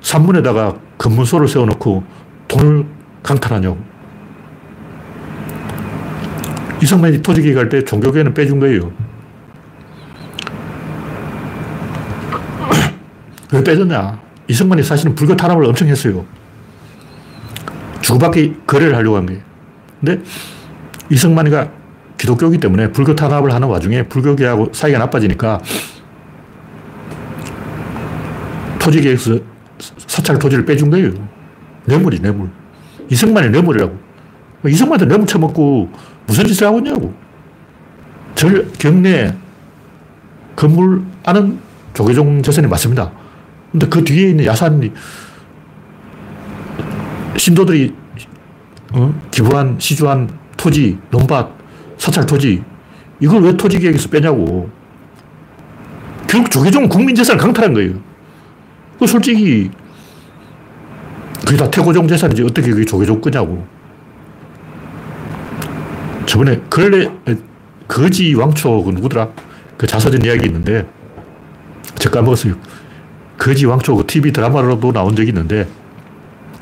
산문에다가 검문소를 세워놓고 돈을 강탈하냐고. 이승만이 토지기 갈 때 종교계는 빼준 거예요. 왜 빼줬냐? 이승만이 사실은 불교 탄압을 엄청 했어요. 주고받기 거래를 하려고 한 거예요. 근데 이승만이가 기독교이기 때문에 불교 탄압을 하는 와중에 불교계하고 사이가 나빠지니까 토지계에서 사찰 토지를 빼준 거예요. 뇌물이 뇌물. 이승만이 뇌물이라고. 이승만한테 뇌물 쳐먹고 무슨 짓을 하고 있냐고. 절 경내 건물 안은 조계종 재산이 맞습니다. 근데 그 뒤에 있는 야산이 신도들이 어? 기부한, 시주한 토지, 논밭, 사찰 토지, 이걸 왜 토지 계획에서 빼냐고. 결국 조계종은 국민 재산을 강탈한 거예요. 그 솔직히 그게 다 태고종 재산이지 어떻게 그게 조계종 거냐고. 저번에 근래 거지 왕초 그 누구더라? 그 자서전 이야기 있는데 저 까먹었어요. 거지 왕초 그 TV 드라마로도 나온 적이 있는데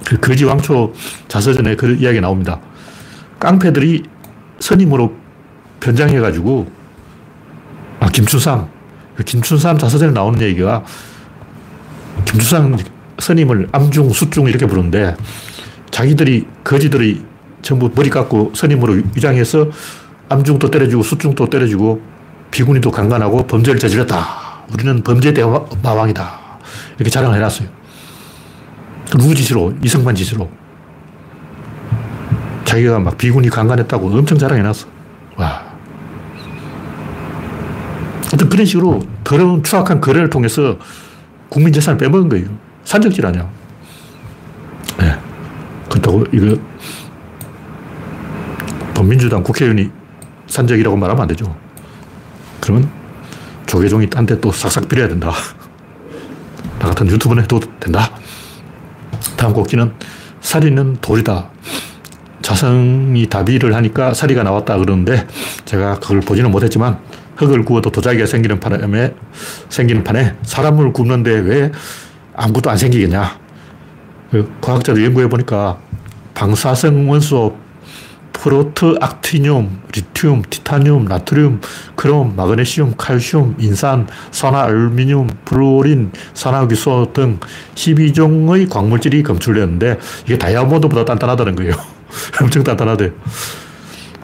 그 거지 왕초 자서전에 그 이야기 나옵니다. 깡패들이 선임으로 변장해가지고 아 김춘삼 그 김춘삼 자서전에 나오는 얘기가 김주상 선임을 암중, 수중 이렇게 부르는데 자기들이, 거지들이 전부 머리 깎고 선임으로 위장해서 암중도 때려주고 수중도 때려주고 비구니도 강간하고 범죄를 저질렀다. 우리는 범죄 대마왕이다. 이렇게 자랑을 해놨어요. 그 누구 짓으로? 이승만 짓으로. 자기가 막 비구니 강간했다고 엄청 자랑해놨어. 와. 어떤 그런 식으로 더러운 추악한 거래를 통해서 국민 재산을 빼먹은 거예요. 산적질 아니야. 네. 그렇다고 이거 범민주당 국회의원이 산적이라고 말하면 안 되죠. 그러면 조계종이 딴 데 또 싹싹 빌어야 된다. 나 같은 유튜브는 해도 된다. 다음 곡기는 살인은 돌이다. 자승이 다비를 하니까 사리가 나왔다 그러는데 제가 그걸 보지는 못했지만 흙을 구워도 도자기가 생기는 판에, 생기는 판에 사람을 굽는데 왜 아무것도 안 생기겠냐. 그 과학자들 연구해 보니까 방사성 원소 프로트악티늄, 리튬, 티타늄, 나트륨, 크롬, 마그네슘, 칼슘, 인산, 산화, 알루미늄, 플루오린, 산화규소 등 12종의 광물질이 검출되었는데 이게 다이아몬드보다 단단하다는 거예요. 엄청 단단하대요.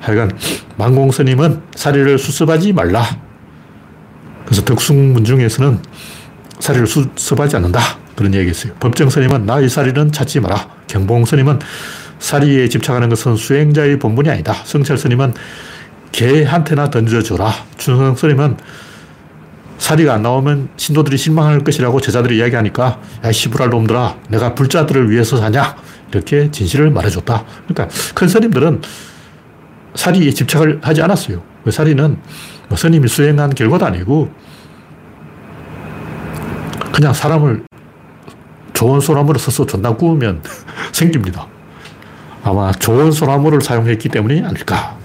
하여간 망공 스님은 사리를 수습하지 말라. 그래서 덕숭문 중에서는 사리를 수습하지 않는다. 그런 얘기 있어요. 법정 스님은 나의 사리는 찾지 마라. 경봉 스님은 사리에 집착하는 것은 수행자의 본분이 아니다. 성철 스님은 개한테나 던져줘라. 준성 스님은 사리가 안 나오면 신도들이 실망할 것이라고 제자들이 이야기하니까 야 시부랄 놈들아 내가 불자들을 위해서 사냐 이렇게 진실을 말해줬다. 그러니까 큰 스님들은 사리에 집착을 하지 않았어요. 사리는 뭐 스님이 수행한 결과도 아니고 그냥 사람을 좋은 소나무를 써서 존나 구우면 생깁니다. 아마 좋은 소나무를 사용했기 때문이 아닐까.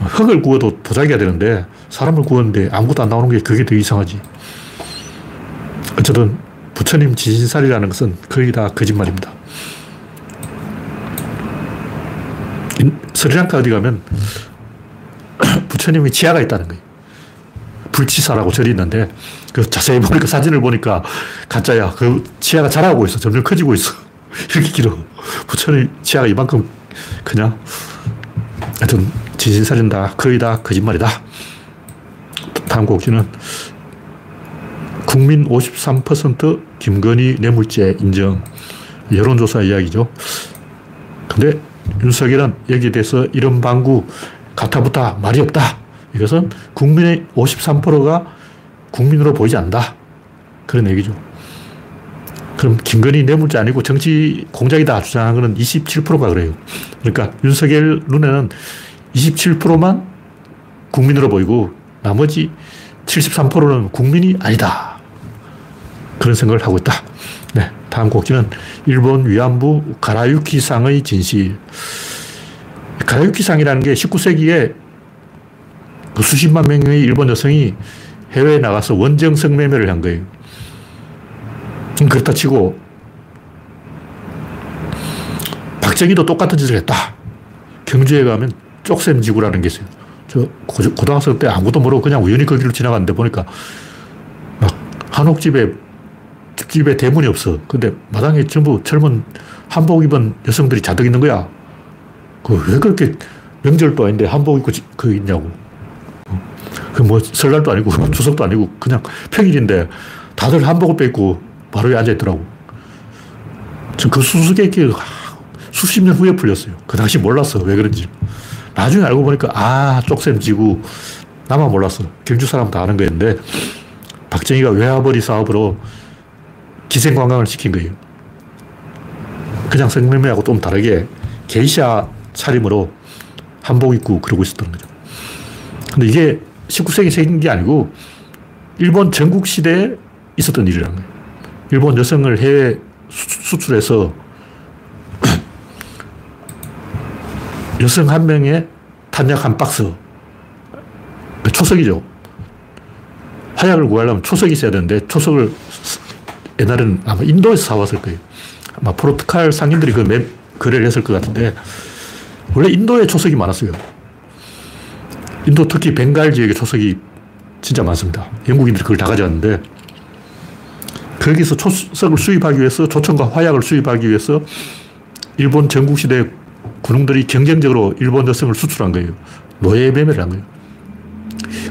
흙을 구워도 도자기가 되는데 사람을 구웠는데 아무것도 안 나오는 게 그게 더 이상하지. 어쨌든 부처님 지신살이라는 것은 거의 다 거짓말입니다. 스리랑카 어디 가면 부처님이 지하가 있다는 거예요. 불치사라고 절이 있는데 그 자세히 보니까 사진을 보니까 가짜야. 그 치아가 자라고 있어. 점점 커지고 있어. 이렇게 길어. 부처님 치아가 이만큼 그냥 하여튼 진실살인다. 거의 다 거짓말이다. 다음 곡지는 국민 53% 김건희 뇌물죄 인정. 여론조사 이야기죠. 근데 윤석열은 여기에 대해서 이런 방구 가타부타 말이 없다. 이것은 국민의 53%가 국민으로 보이지 않는다. 그런 얘기죠. 그럼 김건희 뇌물죄 아니고 정치 공작이다 주장하는 것은 27%가 그래요. 그러니까 윤석열 눈에는 27%만 국민으로 보이고 나머지 73%는 국민이 아니다. 그런 생각을 하고 있다. 네. 다음 곡지는 일본 위안부 가라유키상의 진실. 가라유키상이라는 게 19세기에 그 수십만 명의 일본 여성이 해외에 나가서 원정 성매매를 한 거예요. 그렇다 치고 박정희도 똑같은 짓을 했다. 경주에 가면 쪽샘 지구라는 게 있어요. 저 고등학생 때 아무도 모르고 그냥 우연히 거기를 지나갔는데 보니까 막 한옥집에 집에 대문이 없어. 근데 마당에 전부 젊은 한복 입은 여성들이 자득 있는 거야. 그 왜 그렇게 명절도 아닌데 한복 입고 그 있냐고. 그 뭐 설날도 아니고 추석도 아니고 그냥 평일인데 다들 한복을 빼고 바로 앉아 있더라고. 그 수수께끼 수십 년 후에 풀렸어요. 그 당시 몰랐어. 왜 그런지. 나중에 알고 보니까 아, 쪽샘 지구. 나만 몰랐어. 경주 사람 다 아는 거였는데 박정희가 외화벌이 사업으로 기생관광을 시킨 거예요. 그냥 성매매하고 좀 다르게 게이샤 차림으로 한복 입고 그러고 있었던 거죠. 근데 이게 19세기 생긴 게 아니고 일본 전국 시대에 있었던 일이라는 거예요. 일본 여성을 해외 수출해서 여성 한 명에 탄약 한 박스. 초석이죠. 화약을 구하려면 초석이 있어야 되는데 초석을 옛날에는 아마 인도에서 사왔을 거예요. 아마 포르투갈 상인들이 그 매, 거래를 했을 것 같은데 원래 인도에 초석이 많았어요. 인도 특히 벵갈 지역에 초석이 진짜 많습니다. 영국인들이 그걸 다 가져왔는데 거기서 초석을 수입하기 위해서 초청과 화약을 수입하기 위해서 일본 전국시대 군웅들이 경쟁적으로 일본 여성을 수출한 거예요. 노예 매매를 한 거예요.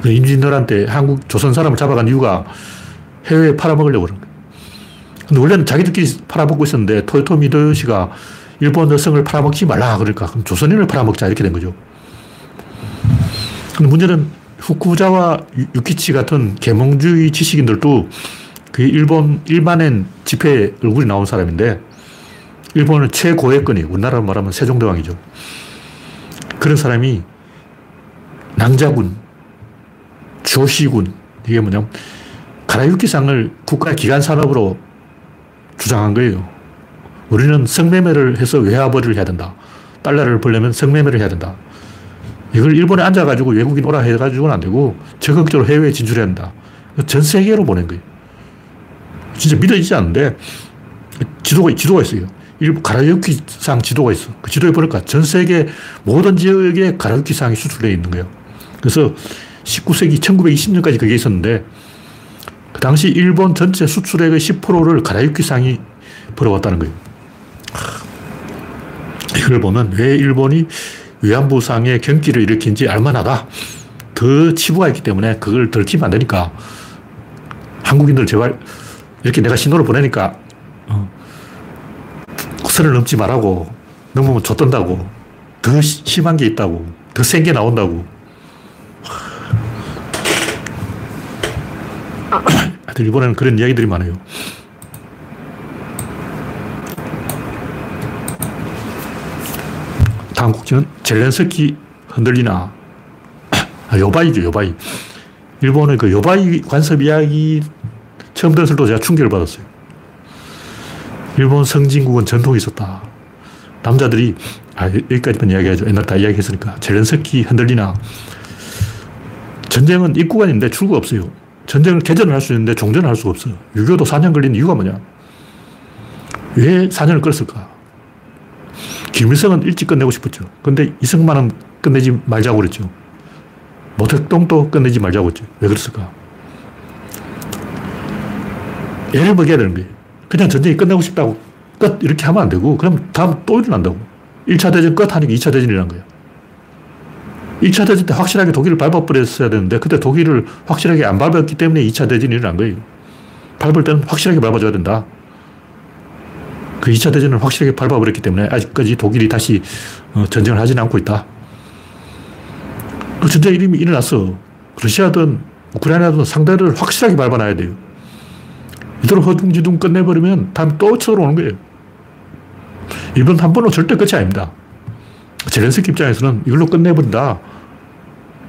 그 임진왜란 때 한국 조선 사람을 잡아간 이유가 해외에 팔아먹으려고 그런 거예요. 근데 원래는 자기들끼리 팔아먹고 있었는데 토요토미 히데요시가 일본 여성을 팔아먹지 말라 그러니까 그럼 조선인을 팔아먹자 이렇게 된 거죠. 근데 문제는 후쿠자와 유키치 같은 계몽주의 지식인들도 그 일본 일반엔 집회에 얼굴이 나온 사람인데 일본은 최고위권이 우리나라로 말하면 세종대왕이죠. 그런 사람이 낭자군, 조시군, 이게 뭐냐면 가라유키상을 국가 기관 산업으로 주장한 거예요. 우리는 성매매를 해서 외화벌이를 해야 된다. 달러를 벌려면 성매매를 해야 된다. 이걸 일본에 앉아가지고 외국인 오라 해가지고는 안 되고 적극적으로 해외에 진출해야 한다. 전 세계로 보낸 거예요. 진짜 믿어지지 않는데 지도가, 지도가 있어요. 일부 가라유키상 지도가 있어. 그 지도에 보니까 전 세계 모든 지역에 가라유키상이 수출되어 있는 거예요. 그래서 19세기 1920년까지 그게 있었는데 그 당시 일본 전체 수출액의 10%를 가라유키상이 벌어왔다는 거예요. 이걸 보면 왜 일본이 위안부상의 경기를 일으킨지 알만하다. 더 치부가 있기 때문에 그걸 들키면 안 되니까 한국인들 제발 이렇게 내가 신호를 보내니까 어, 선을 넘지 말라고 넘으면 좆된다고 더 심한 게 있다고 더 센 게 나온다고 하여튼 이번에는 그런 이야기들이 많아요. 다음 국지는 젤렌스키 흔들리나. 아, 요바이죠, 요바이. 일본의 그 요바이 관습 이야기 처음 들었을 때 제가 충격을 받았어요. 일본 성진국은 전통이 있었다. 남자들이, 아, 여기까지만 이야기하죠. 옛날 다 이야기했으니까. 젤렌스키 흔들리나. 전쟁은 입구간인데 출구가 없어요. 전쟁을 개전을 할 수 있는데 종전을 할 수가 없어요. 6.25도 4년 걸린 이유가 뭐냐? 왜 4년을 끌었을까? 김일성은 일찍 끝내고 싶었죠. 근데 이승만은 끝내지 말자고 그랬죠. 모택동도 끝내지 말자고 했죠. 왜 그랬을까? 애를 먹여야 되는 거예요. 그냥 전쟁이 끝내고 싶다고 끝 이렇게 하면 안 되고 그럼 다음 또 일어난다고. 1차 대전 끝 하니까 2차 대전이 일어난 거예요. 1차 대전 때 확실하게 독일을 밟아버렸어야 되는데 그때 독일을 확실하게 안 밟았기 때문에 2차 대전이 일어난 거예요. 밟을 때는 확실하게 밟아줘야 된다. 그 2차 대전을 확실하게 밟아버렸기 때문에 아직까지 독일이 다시 어, 전쟁을 하지는 않고 있다. 그 전쟁 이름이 일어났어. 러시아든 우크라이나든 상대를 확실하게 밟아놔야 돼요. 이대로 허둥지둥 끝내버리면 다음에 또 쳐들어오는 거예요. 이번 한 번으로 절대 끝이 아닙니다. 제렌스키 입장에서는 이걸로 끝내버린다.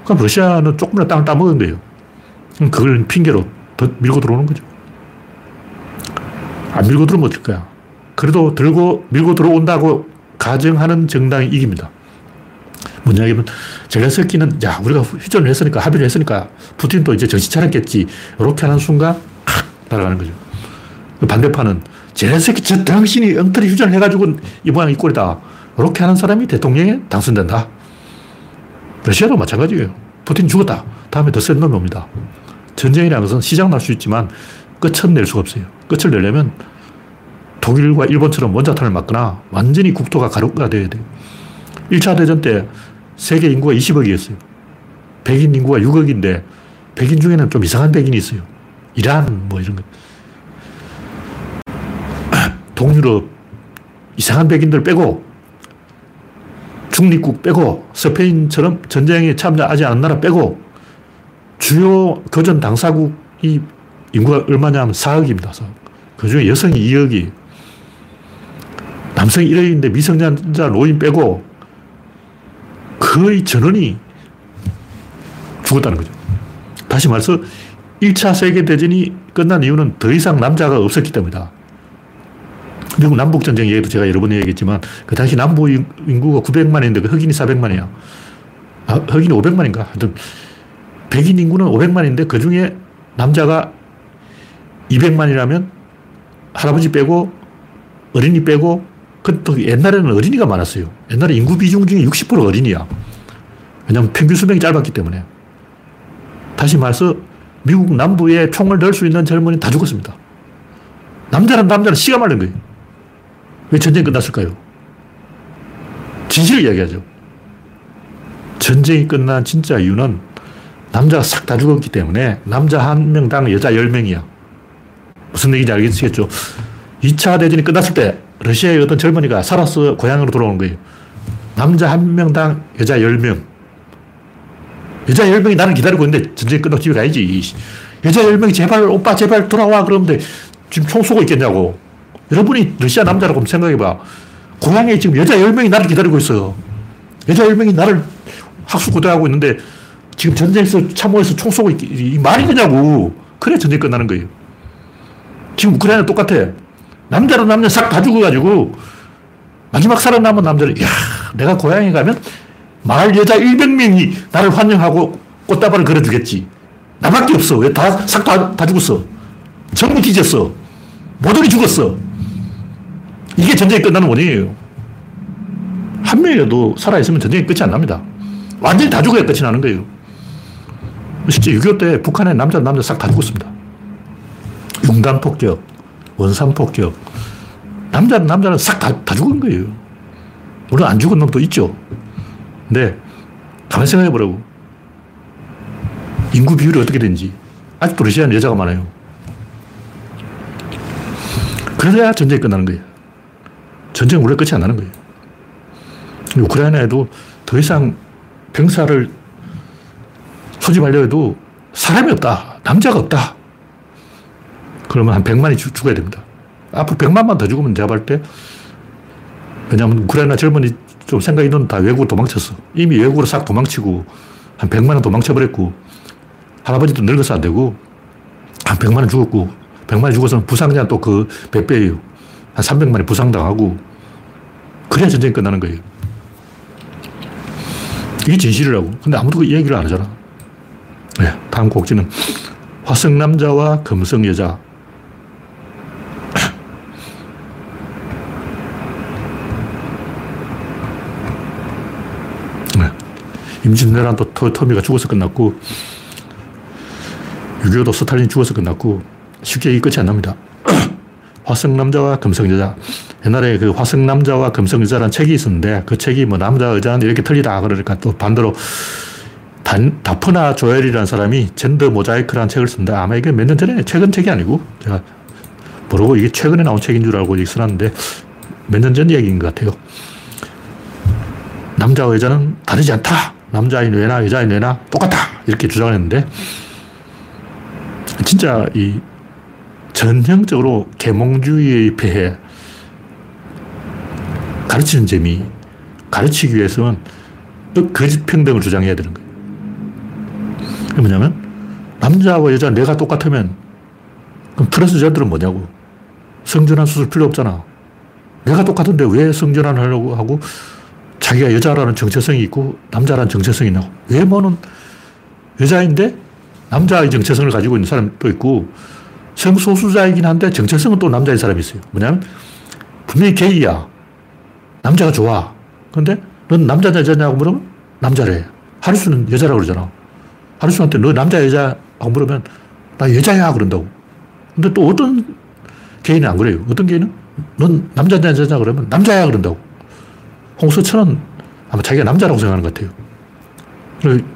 그럼 러시아는 조금이라도 땅을 따먹은 거예요. 그걸 핑계로 더 밀고 들어오는 거죠. 안 밀고 들어오면 어떨 거야. 그래도 들고 밀고 들어온다고 가정하는 정당이 이깁니다. 뭐냐면 젤렌스키는 야 우리가 휴전을 했으니까 합의를 했으니까 푸틴도 이제 정신 차렸겠지 이렇게 하는 순간 칵 날아가는 거죠. 그 반대파는 젤렌스키 저 당신이 엉터리 휴전을 해가지고 이 모양 이 꼴이다. 이렇게 하는 사람이 대통령에 당선된다. 러시아도 마찬가지예요. 푸틴 죽었다. 다음에 더 센 놈이 옵니다. 전쟁이라는 것은 시작 날 수 있지만 끝은 낼 수가 없어요. 끝을 내려면 독일과 일본처럼 원자탄을 맞거나 완전히 국토가 가루가 돼야 돼요. 1차 대전 때 세계 인구가 20억이었어요. 백인 인구가 6억인데 백인 중에는 좀 이상한 백인이 있어요. 이란 뭐 이런 거. 동유럽 이상한 백인들 빼고 중립국 빼고 스페인처럼 전쟁에 참여하지 않은 나라 빼고 주요 교전 당사국이 인구가 얼마냐면 4억입니다. 4억. 그 중에 여성이 2억이 남성이 1억인데 미성년자 노인 빼고 거의 전원이 죽었다는 거죠. 다시 말해서 1차 세계대전이 끝난 이유는 더 이상 남자가 없었기 때문이다. 미국 남북전쟁 얘기도 제가 여러 번 얘기했지만 그 당시 남부 인구가 900만인데 그 흑인이 400만이야. 아, 흑인이 500만인가? 하여튼 백인 인구는 500만인데 그 중에 남자가 200만이라면 할아버지 빼고 어린이 빼고 그또 옛날에는 어린이가 많았어요. 옛날에 인구 비중 중에 60% 어린이야. 왜냐하면 평균 수명이 짧았기 때문에. 다시 말해서 미국 남부에 총을 넣을 수 있는 젊은이 다 죽었습니다. 남자는 남자는 씨가 마른 거예요. 왜 전쟁이 끝났을까요? 진실을 이야기하죠. 전쟁이 끝난 진짜 이유는 남자가 싹 다 죽었기 때문에 남자 한 명당 여자 10명이야. 무슨 얘기인지 알겠죠? 2차 대전이 끝났을 때 러시아의 어떤 젊은이가 살아서 고향으로 돌아오는 거예요. 남자 한 명당 여자 10명. 여자 10명이 나를 기다리고 있는데 전쟁이 끝나고 집에 가야지. 여자 10명이 제발 오빠 제발 돌아와 그러는데 지금 총 쏘고 있겠냐고. 여러분이 러시아 남자라고 생각해봐. 고향에 지금 여자 10명이 나를 기다리고 있어요. 여자 10명이 나를 학수고대하고 있는데 지금 전쟁에서 참호해서 총 쏘고 있, 이 말이 되냐고. 그래 전쟁 끝나는 거예요. 지금 우크라이나 똑같아. 남자로 남자 싹다 죽어가지고 마지막 살아남은 남자를, 야 내가 고향에 가면 마을 여자 100명이 나를 환영하고 꽃다발을 걸어주겠지. 나밖에 없어. 왜 다, 싹 다, 다 죽었어. 전부 뒤졌어. 모두이 죽었어. 이게 전쟁이 끝나는 원인이에요. 한 명이라도 살아있으면 전쟁이 끝이 안 납니다. 완전히 다 죽어야 끝이 나는 거예요. 실제 6.25 때 북한의 남자, 남자 싹 다 죽었습니다. 융단 폭격, 원산 폭격. 남자는 남자는 싹 다, 다 죽은 거예요. 물론 안 죽은 놈도 있죠. 근데 가만히 생각해 보라고. 인구 비율이 어떻게 되는지. 아직도 러시아는 여자가 많아요. 그래야 전쟁이 끝나는 거예요. 전쟁 원래 끝이 안 나는 거예요. 우크라이나에도 더 이상 병사를 소집하려 해도 사람이 없다. 남자가 없다. 그러면 한 100만이 죽, 어야 됩니다. 앞으로 100만만 더 죽으면 제가 볼 때, 왜냐하면 우크라이나 젊은이 좀 생각 있는 다 외국으로 도망쳤어. 이미 외국으로 싹 도망치고 한 100만 원 도망쳐버렸고 할아버지도 늙어서 안 되고 한 100만 원 죽었고 100만 원 죽어서는 부상자 또그 몇 배예요. 한 300만이 부상당하고 그래야 전쟁이 끝나는 거예요. 이게 진실이라고. 근데 아무도 그 얘기를 안 하잖아. 네, 다음 곡지는 화성 남자와 금성 여자. 네. 임진왜란도 토미가 죽어서 끝났고 6.25도 스탈린 죽어서 끝났고 쉽게 이 끝이 안 납니다. 화성 남자와 금성 여자. 옛날에 그 화성 남자와 금성 여자라는 책이 있었는데 그 책이 뭐 남자 여자는 이렇게 틀리다 그러니까 또 반대로 단, 다프나 조엘이라는 사람이 젠더 모자이크라는 책을 쓴다. 아마 이게 몇 년 전에 최근 책이 아니고 제가 모르고 이게 최근에 나온 책인 줄 알고 써놨는데 몇 년전 얘기인 것 같아요. 남자와 여자는 다르지 않다. 남자인 뇌나 여자인 뇌나 똑같다. 이렇게 주장 했는데 진짜 이 전형적으로 계몽주의에 폐해 가르치는 재미 가르치기 위해서는 거짓 평등을 주장해야 되는 거예요. 그게 뭐냐면 남자와 여자 내가 똑같으면 그럼 트랜스젠더는 뭐냐고 성전환 수술 필요 없잖아. 내가 똑같은데 왜 성전환 하려고 하고 자기가 여자라는 정체성이 있고 남자라는 정체성이 있냐고. 외모는 여자인데 남자의 정체성을 가지고 있는 사람도 있고 성소수자이긴 한데 정체성은 또 남자인 사람이 있어요. 뭐냐면 분명히 게이야. 남자가 좋아. 근데 넌 남자냐 여자냐고 물으면 남자래. 하루수는 여자라고 그러잖아. 하루수한테 너 남자 여자하고 물으면 나 여자야 그런다고. 근데 또 어떤 개인은 안 그래요. 어떤 개인은 넌 남자냐 여자냐 그러면 남자야 그런다고. 홍서천은 아마 자기가 남자라고 생각하는 것 같아요.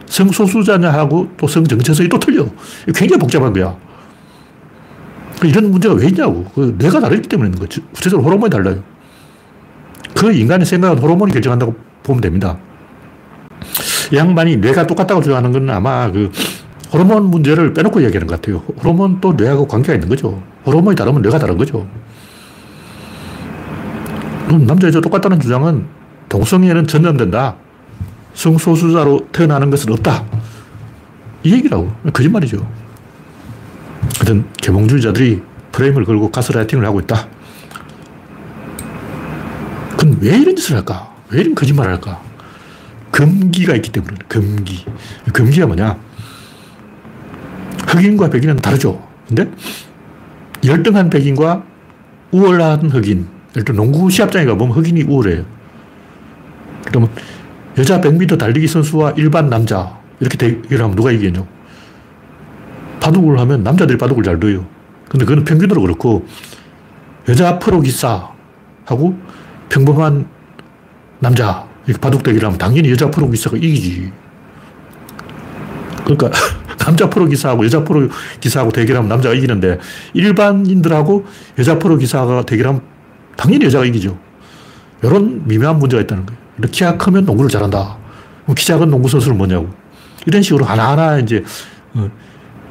성소수자냐 하고 또 성정체성이 또 틀려. 굉장히 복잡한 거야. 이런 문제가 왜 있냐고. 그 내가 다르기 때문에 있는 거지. 구체적으로 호르몬이 달라요. 그 인간의 생각은 호르몬이 결정한다고 보면 됩니다. 이 양반이 뇌가 똑같다고 주장하는 건 아마 그 호르몬 문제를 빼놓고 이야기하는 것 같아요. 호르몬도 뇌하고 관계가 있는 거죠. 호르몬이 다르면 뇌가 다른 거죠. 남자, 여자 똑같다는 주장은 동성애는 전염된다. 성소수자로 태어나는 것은 없다. 이 얘기라고. 거짓말이죠. 하여튼 개몽주의자들이 프레임을 걸고 가스라이팅을 하고 있다. 그럼 왜 이런 짓을 할까? 왜 이런 거짓말을 할까? 금기가 있기 때문에 금기. 금기가 뭐냐? 흑인과 백인은 다르죠. 근데 열등한 백인과 우월한 흑인. 예를 농구 시합장에 가보면 흑인이 우월해요. 그러면 여자 100m 달리기 선수와 일반 남자 이렇게 대결하면 누가 이기겠냐고. 바둑을 하면 남자들이 바둑을 잘 둬요. 근데 그건 평균으로 그렇고 여자 프로 기사하고 평범한 남자 이렇게 바둑 대결 하면 당연히 여자 프로 기사가 이기지. 그러니까 남자 프로 기사하고 여자 프로 기사하고 대결하면 남자가 이기는데 일반인들하고 여자 프로 기사가 대결하면 당연히 여자가 이기죠. 이런 미묘한 문제가 있다는 거예요. 키가 크면 농구를 잘한다. 키 작은 농구 선수는 뭐냐고. 이런 식으로 하나하나 이제 어,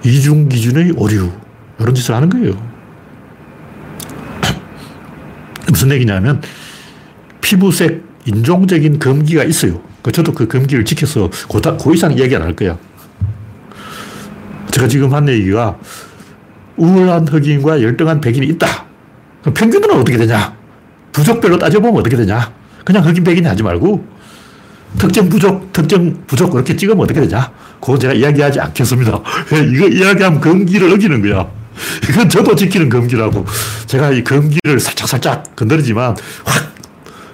이중 기준의 오류. 이런 짓을 하는 거예요. 무슨 얘기냐면 피부색 인종적인 금기가 있어요. 그 저도 그 금기를 지켜서 고 이상 이야기 안 할 거야. 제가 지금 한 얘기가 우월한 흑인과 열등한 백인이 있다. 평균은 어떻게 되냐? 부족별로 따져보면 어떻게 되냐? 그냥 흑인 백인 하지 말고 특정 부족, 특정 부족 그렇게 찍으면 어떻게 되냐? 그건 제가 이야기하지 않겠습니다. 이거 이야기하면 금기를 어기는 거야. 이건 저도 지키는 금기라고. 제가 이 금기를 살짝살짝 건드리지만 확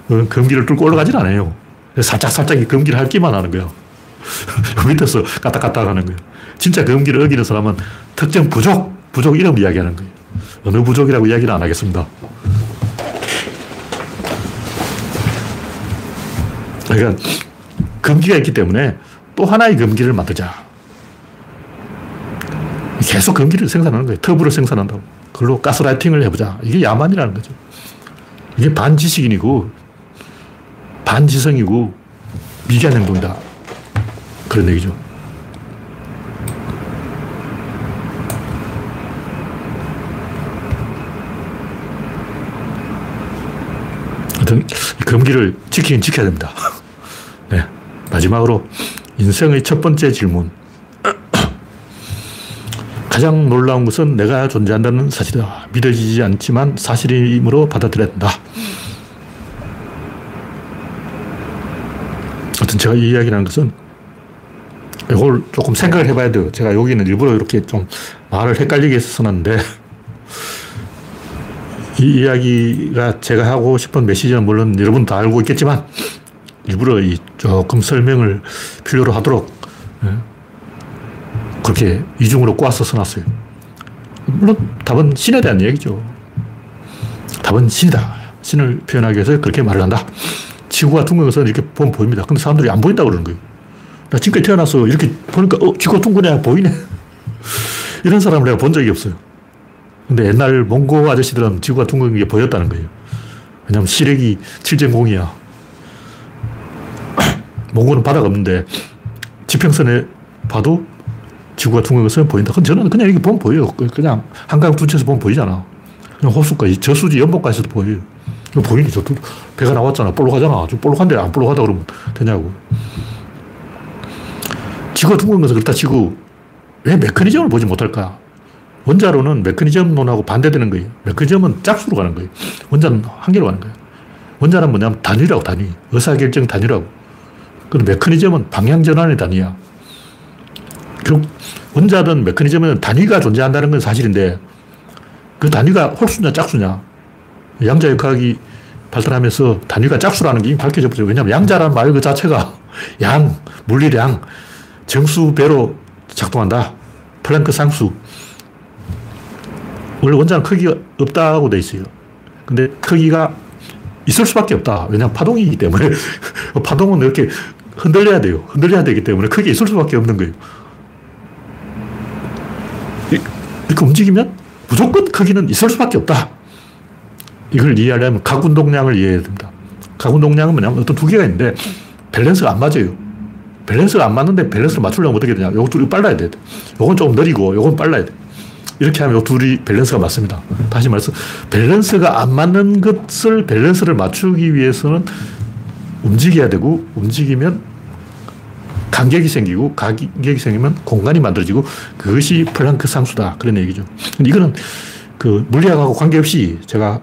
어, 금기를 뚫고 올라가진 않아요. 살짝살짝 이 금기를 핥기만 하는 거야. 밑에서 까딱까딱 하는 거예요. 진짜 금기를 어기는 사람은 특정 부족, 부족 이름 이야기하는 거예요. 어느 부족이라고 이야기는 안 하겠습니다. 그러니까 금기가 있기 때문에 또 하나의 금기를 만들자. 계속 금기를 생산하는 거예요. 터부를 생산한다고. 그걸로 가스라이팅을 해보자. 이게 야만이라는 거죠. 이게 반지식인이고, 반지성이고, 미개한 행동이다. 그런 얘기죠. 금기를 지키긴 지켜야 됩니다. 네. 마지막으로 인생의 첫 번째 질문. 가장 놀라운 것은 내가 존재한다는 사실이다. 믿어지지 않지만 사실이므로 받아들여야 된다. 하여튼 제가 이 이야기라는 것은 이걸 조금 생각을 해봐야 돼요. 제가 여기는 일부러 이렇게 좀 말을 헷갈리게 해서 써놨는데 이 이야기가 제가 하고 싶은 메시지는 물론 여러분 다 알고 있겠지만 일부러 이 조금 설명을 필요로 하도록 예, 그렇게 이중으로 꼬아서 써놨어요. 물론 답은 신에 대한 얘기죠. 답은 신이다. 신을 표현하기 위해서 그렇게 말을 한다. 지구가 둥근 것은 이렇게 보면 보입니다. 근데 사람들이 안 보인다고 그러는 거예요. 나 지금까지 태어나서 이렇게 보니까, 어, 지구가 둥근해. 보이네. 이런 사람을 내가 본 적이 없어요. 근데 옛날 몽고 아저씨들은 지구가 둥근 게 보였다는 거예요. 왜냐면 시력이 7.0이야. 몽고는 바다가 없는데 지평선에 봐도 지구가 둥근 것은 보인다. 근데 저는 그냥 이렇게 보면 보여요. 그냥 한강 두채에서 보면 보이잖아. 그냥 호수까지, 저수지 연못까지도 보여요. 보이니? 저 배가 나왔잖아. 볼록하잖아. 좀 볼록한데 안 볼록하다 그러면 되냐고. 지구가 둥근 것은 그렇다 치고 왜 메커니즘을 보지 못할까? 원자로는 메커니즘론하고 반대되는 거예요. 메커니즘은 짝수로 가는 거예요. 원자는 한계로 가는 거예요. 원자는 뭐냐면 단위라고, 단위. 의사결정 단위라고. 근데 메커니즘은 방향전환의 단위야. 결국 원자든 메커니즘은 단위가 존재한다는 건 사실인데 그 단위가 홀수냐 짝수냐. 양자역학이 발달하면서 단위가 짝수라는 게 이미 밝혀져 버려요. 왜냐하면 양자라는 말 그 자체가 양, 물리량, 정수 배로 작동한다. 플랭크 상수. 원래 원자는 크기가 없다고 돼 있어요. 근데 크기가 있을 수밖에 없다. 왜냐하면 파동이기 때문에. 파동은 이렇게 흔들려야 돼요. 흔들려야 되기 때문에 크기 있을 수밖에 없는 거예요. 이렇게 움직이면 무조건 크기는 있을 수밖에 없다. 이걸 이해하려면 각 운동량을 이해해야 됩니다. 각 운동량은 뭐냐면 어떤 두 개가 있는데 밸런스가 안 맞아요. 밸런스가 안 맞는데 밸런스를 맞추려면 어떻게 되냐. 요거 둘이 빨라야 돼. 요건 조금 느리고 요건 빨라야 돼. 이렇게 하면 요 둘이 밸런스가 맞습니다. 다시 말해서 밸런스가 안 맞는 것을 밸런스를 맞추기 위해서는 움직여야 되고 움직이면 간격이 생기고 간격이 생기면 공간이 만들어지고 그것이 플랑크 상수다. 그런 얘기죠. 근데 이거는 그 물리학하고 관계없이 제가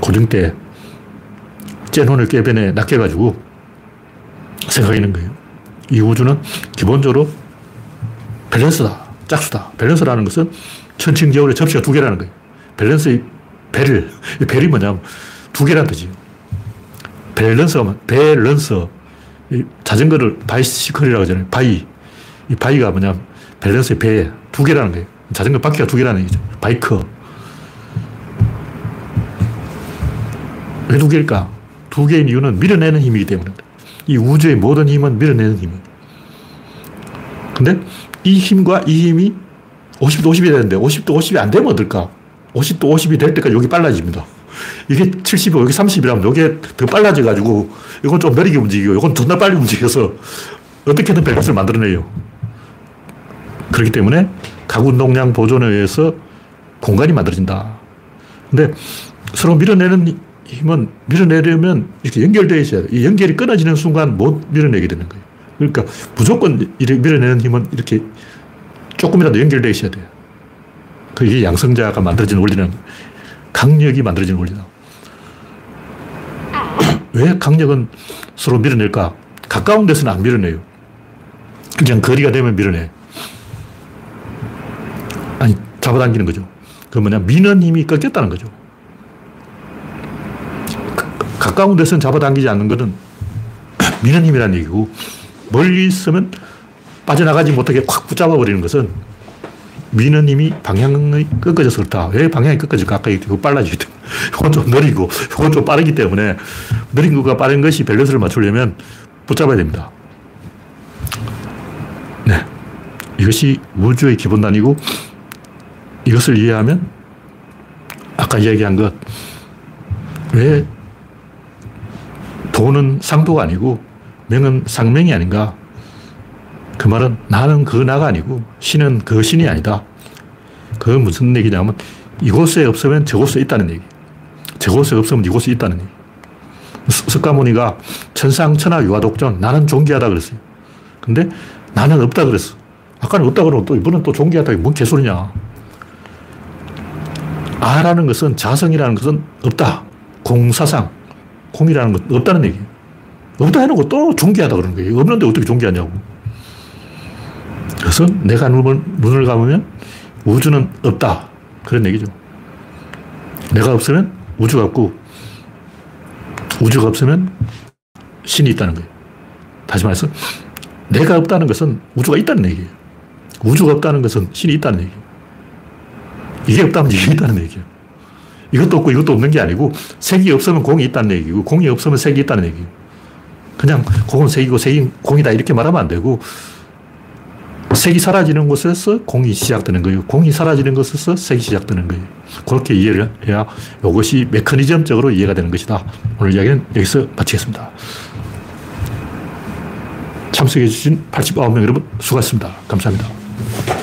고등 때 제논의 궤변에 낚여가지고 생각하는 거예요. 이 우주는 기본적으로 밸런스다. 짝수다. 밸런스라는 것은 천칭저울의 접시가 두 개라는 거예요. 밸런스의 bal. 이 bal이 뭐냐면 두 개란 뜻이에요. 밸런스가, 밸런스. 자전거를 bicycle이라고 하잖아요. Bi. 이 bi가 뭐냐면 밸런스의 ba. 두 개라는 거예요. 자전거 바퀴가 두 개라는 얘기죠. 바이크. 왜 두 개일까? 두 개인 이유는 밀어내는 힘이기 때문에. 이 우주의 모든 힘은 밀어내는 힘이에요. 근데 이 힘과 이 힘이 50도 50이 되는데 50도 50이 안 되면 어떨까? 50도 50이 될 때까지 여기 빨라집니다. 이게 70이고 여기 30이라면 이게 더 빨라져가지고 이건 좀 느리게 움직이고 이건 존나 빨리 움직여서 어떻게든 밸런스를 만들어내요. 그렇기 때문에 각 운동량 보존에 의해서 공간이 만들어진다. 근데 서로 밀어내는 힘은 밀어내려면 이렇게 연결되어 있어야 돼. 이 연결이 끊어지는 순간 못 밀어내게 되는 거예요. 그러니까 무조건 이렇게 밀어내는 힘은 이렇게 조금이라도 연결되어 있어야 돼요. 그게 양성자가 만들어진 원리는 강력이 만들어진 원리다. 왜 강력은 서로 밀어낼까? 가까운 데서는 안 밀어내요. 그냥 거리가 되면 밀어내. 아니, 잡아당기는 거죠. 그 뭐냐, 미는 힘이 꺾였다는 거죠. 가까운 데서는 잡아당기지 않는 것은 미는 힘이라는 얘기고, 멀리 있으면 빠져나가지 못하게 확 붙잡아 버리는 것은 미는 힘이 방향이 꺾어져서 그렇다. 왜 방향이 꺾어질까? 아까 얘기했 빨라지기 때문에. 이건 좀 느리고, 이건 좀 빠르기 때문에 느린 것과 빠른 것이 밸런스를 맞추려면 붙잡아야 됩니다. 네. 이것이 우주의 기본 단위고 이것을 이해하면 아까 이야기한 것, 왜 돈은 상도가 아니고 명은 상명이 아닌가? 그 말은 나는 그 나가 아니고 신은 그 신이 아니다. 그 무슨 얘기냐면 이곳에 없으면 저곳에 있다는 얘기. 저곳에 없으면 이곳에 있다는 얘기. 석가모니가 천상천하 유화독존 나는 존귀하다 그랬어요. 근데 나는 없다 그랬어. 아까는 없다 그러고 또 이번엔 또 존귀하다. 뭔 개소리냐. 아라는 것은 자성이라는 것은 없다. 공사상. 공이라는 것 없다는 얘기예요. 없다 해놓고 또 존귀하다 그러는 거예요. 없는데 어떻게 존귀하냐고. 그래서 내가 눈을, 눈을 감으면 우주는 없다. 그런 얘기죠. 내가 없으면 우주가 없고 우주가 없으면 신이 있다는 거예요. 다시 말해서 내가 없다는 것은 우주가 있다는 얘기예요. 우주가 없다는 것은 신이 있다는 얘기예요. 이게 없다면 이게 있다는 얘기예요. 이것도 없고 이것도 없는 게 아니고 색이 없으면 공이 있다는 얘기고 공이 없으면 색이 있다는 얘기예요. 그냥 공은 색이고 색이 공이다 이렇게 말하면 안 되고 색이 사라지는 곳에서 공이 시작되는 거예요. 공이 사라지는 곳에서 색이 시작되는 거예요. 그렇게 이해를 해야 이것이 메커니즘적으로 이해가 되는 것이다. 오늘 이야기는 여기서 마치겠습니다. 참석해주신 89명 여러분 수고하셨습니다. 감사합니다.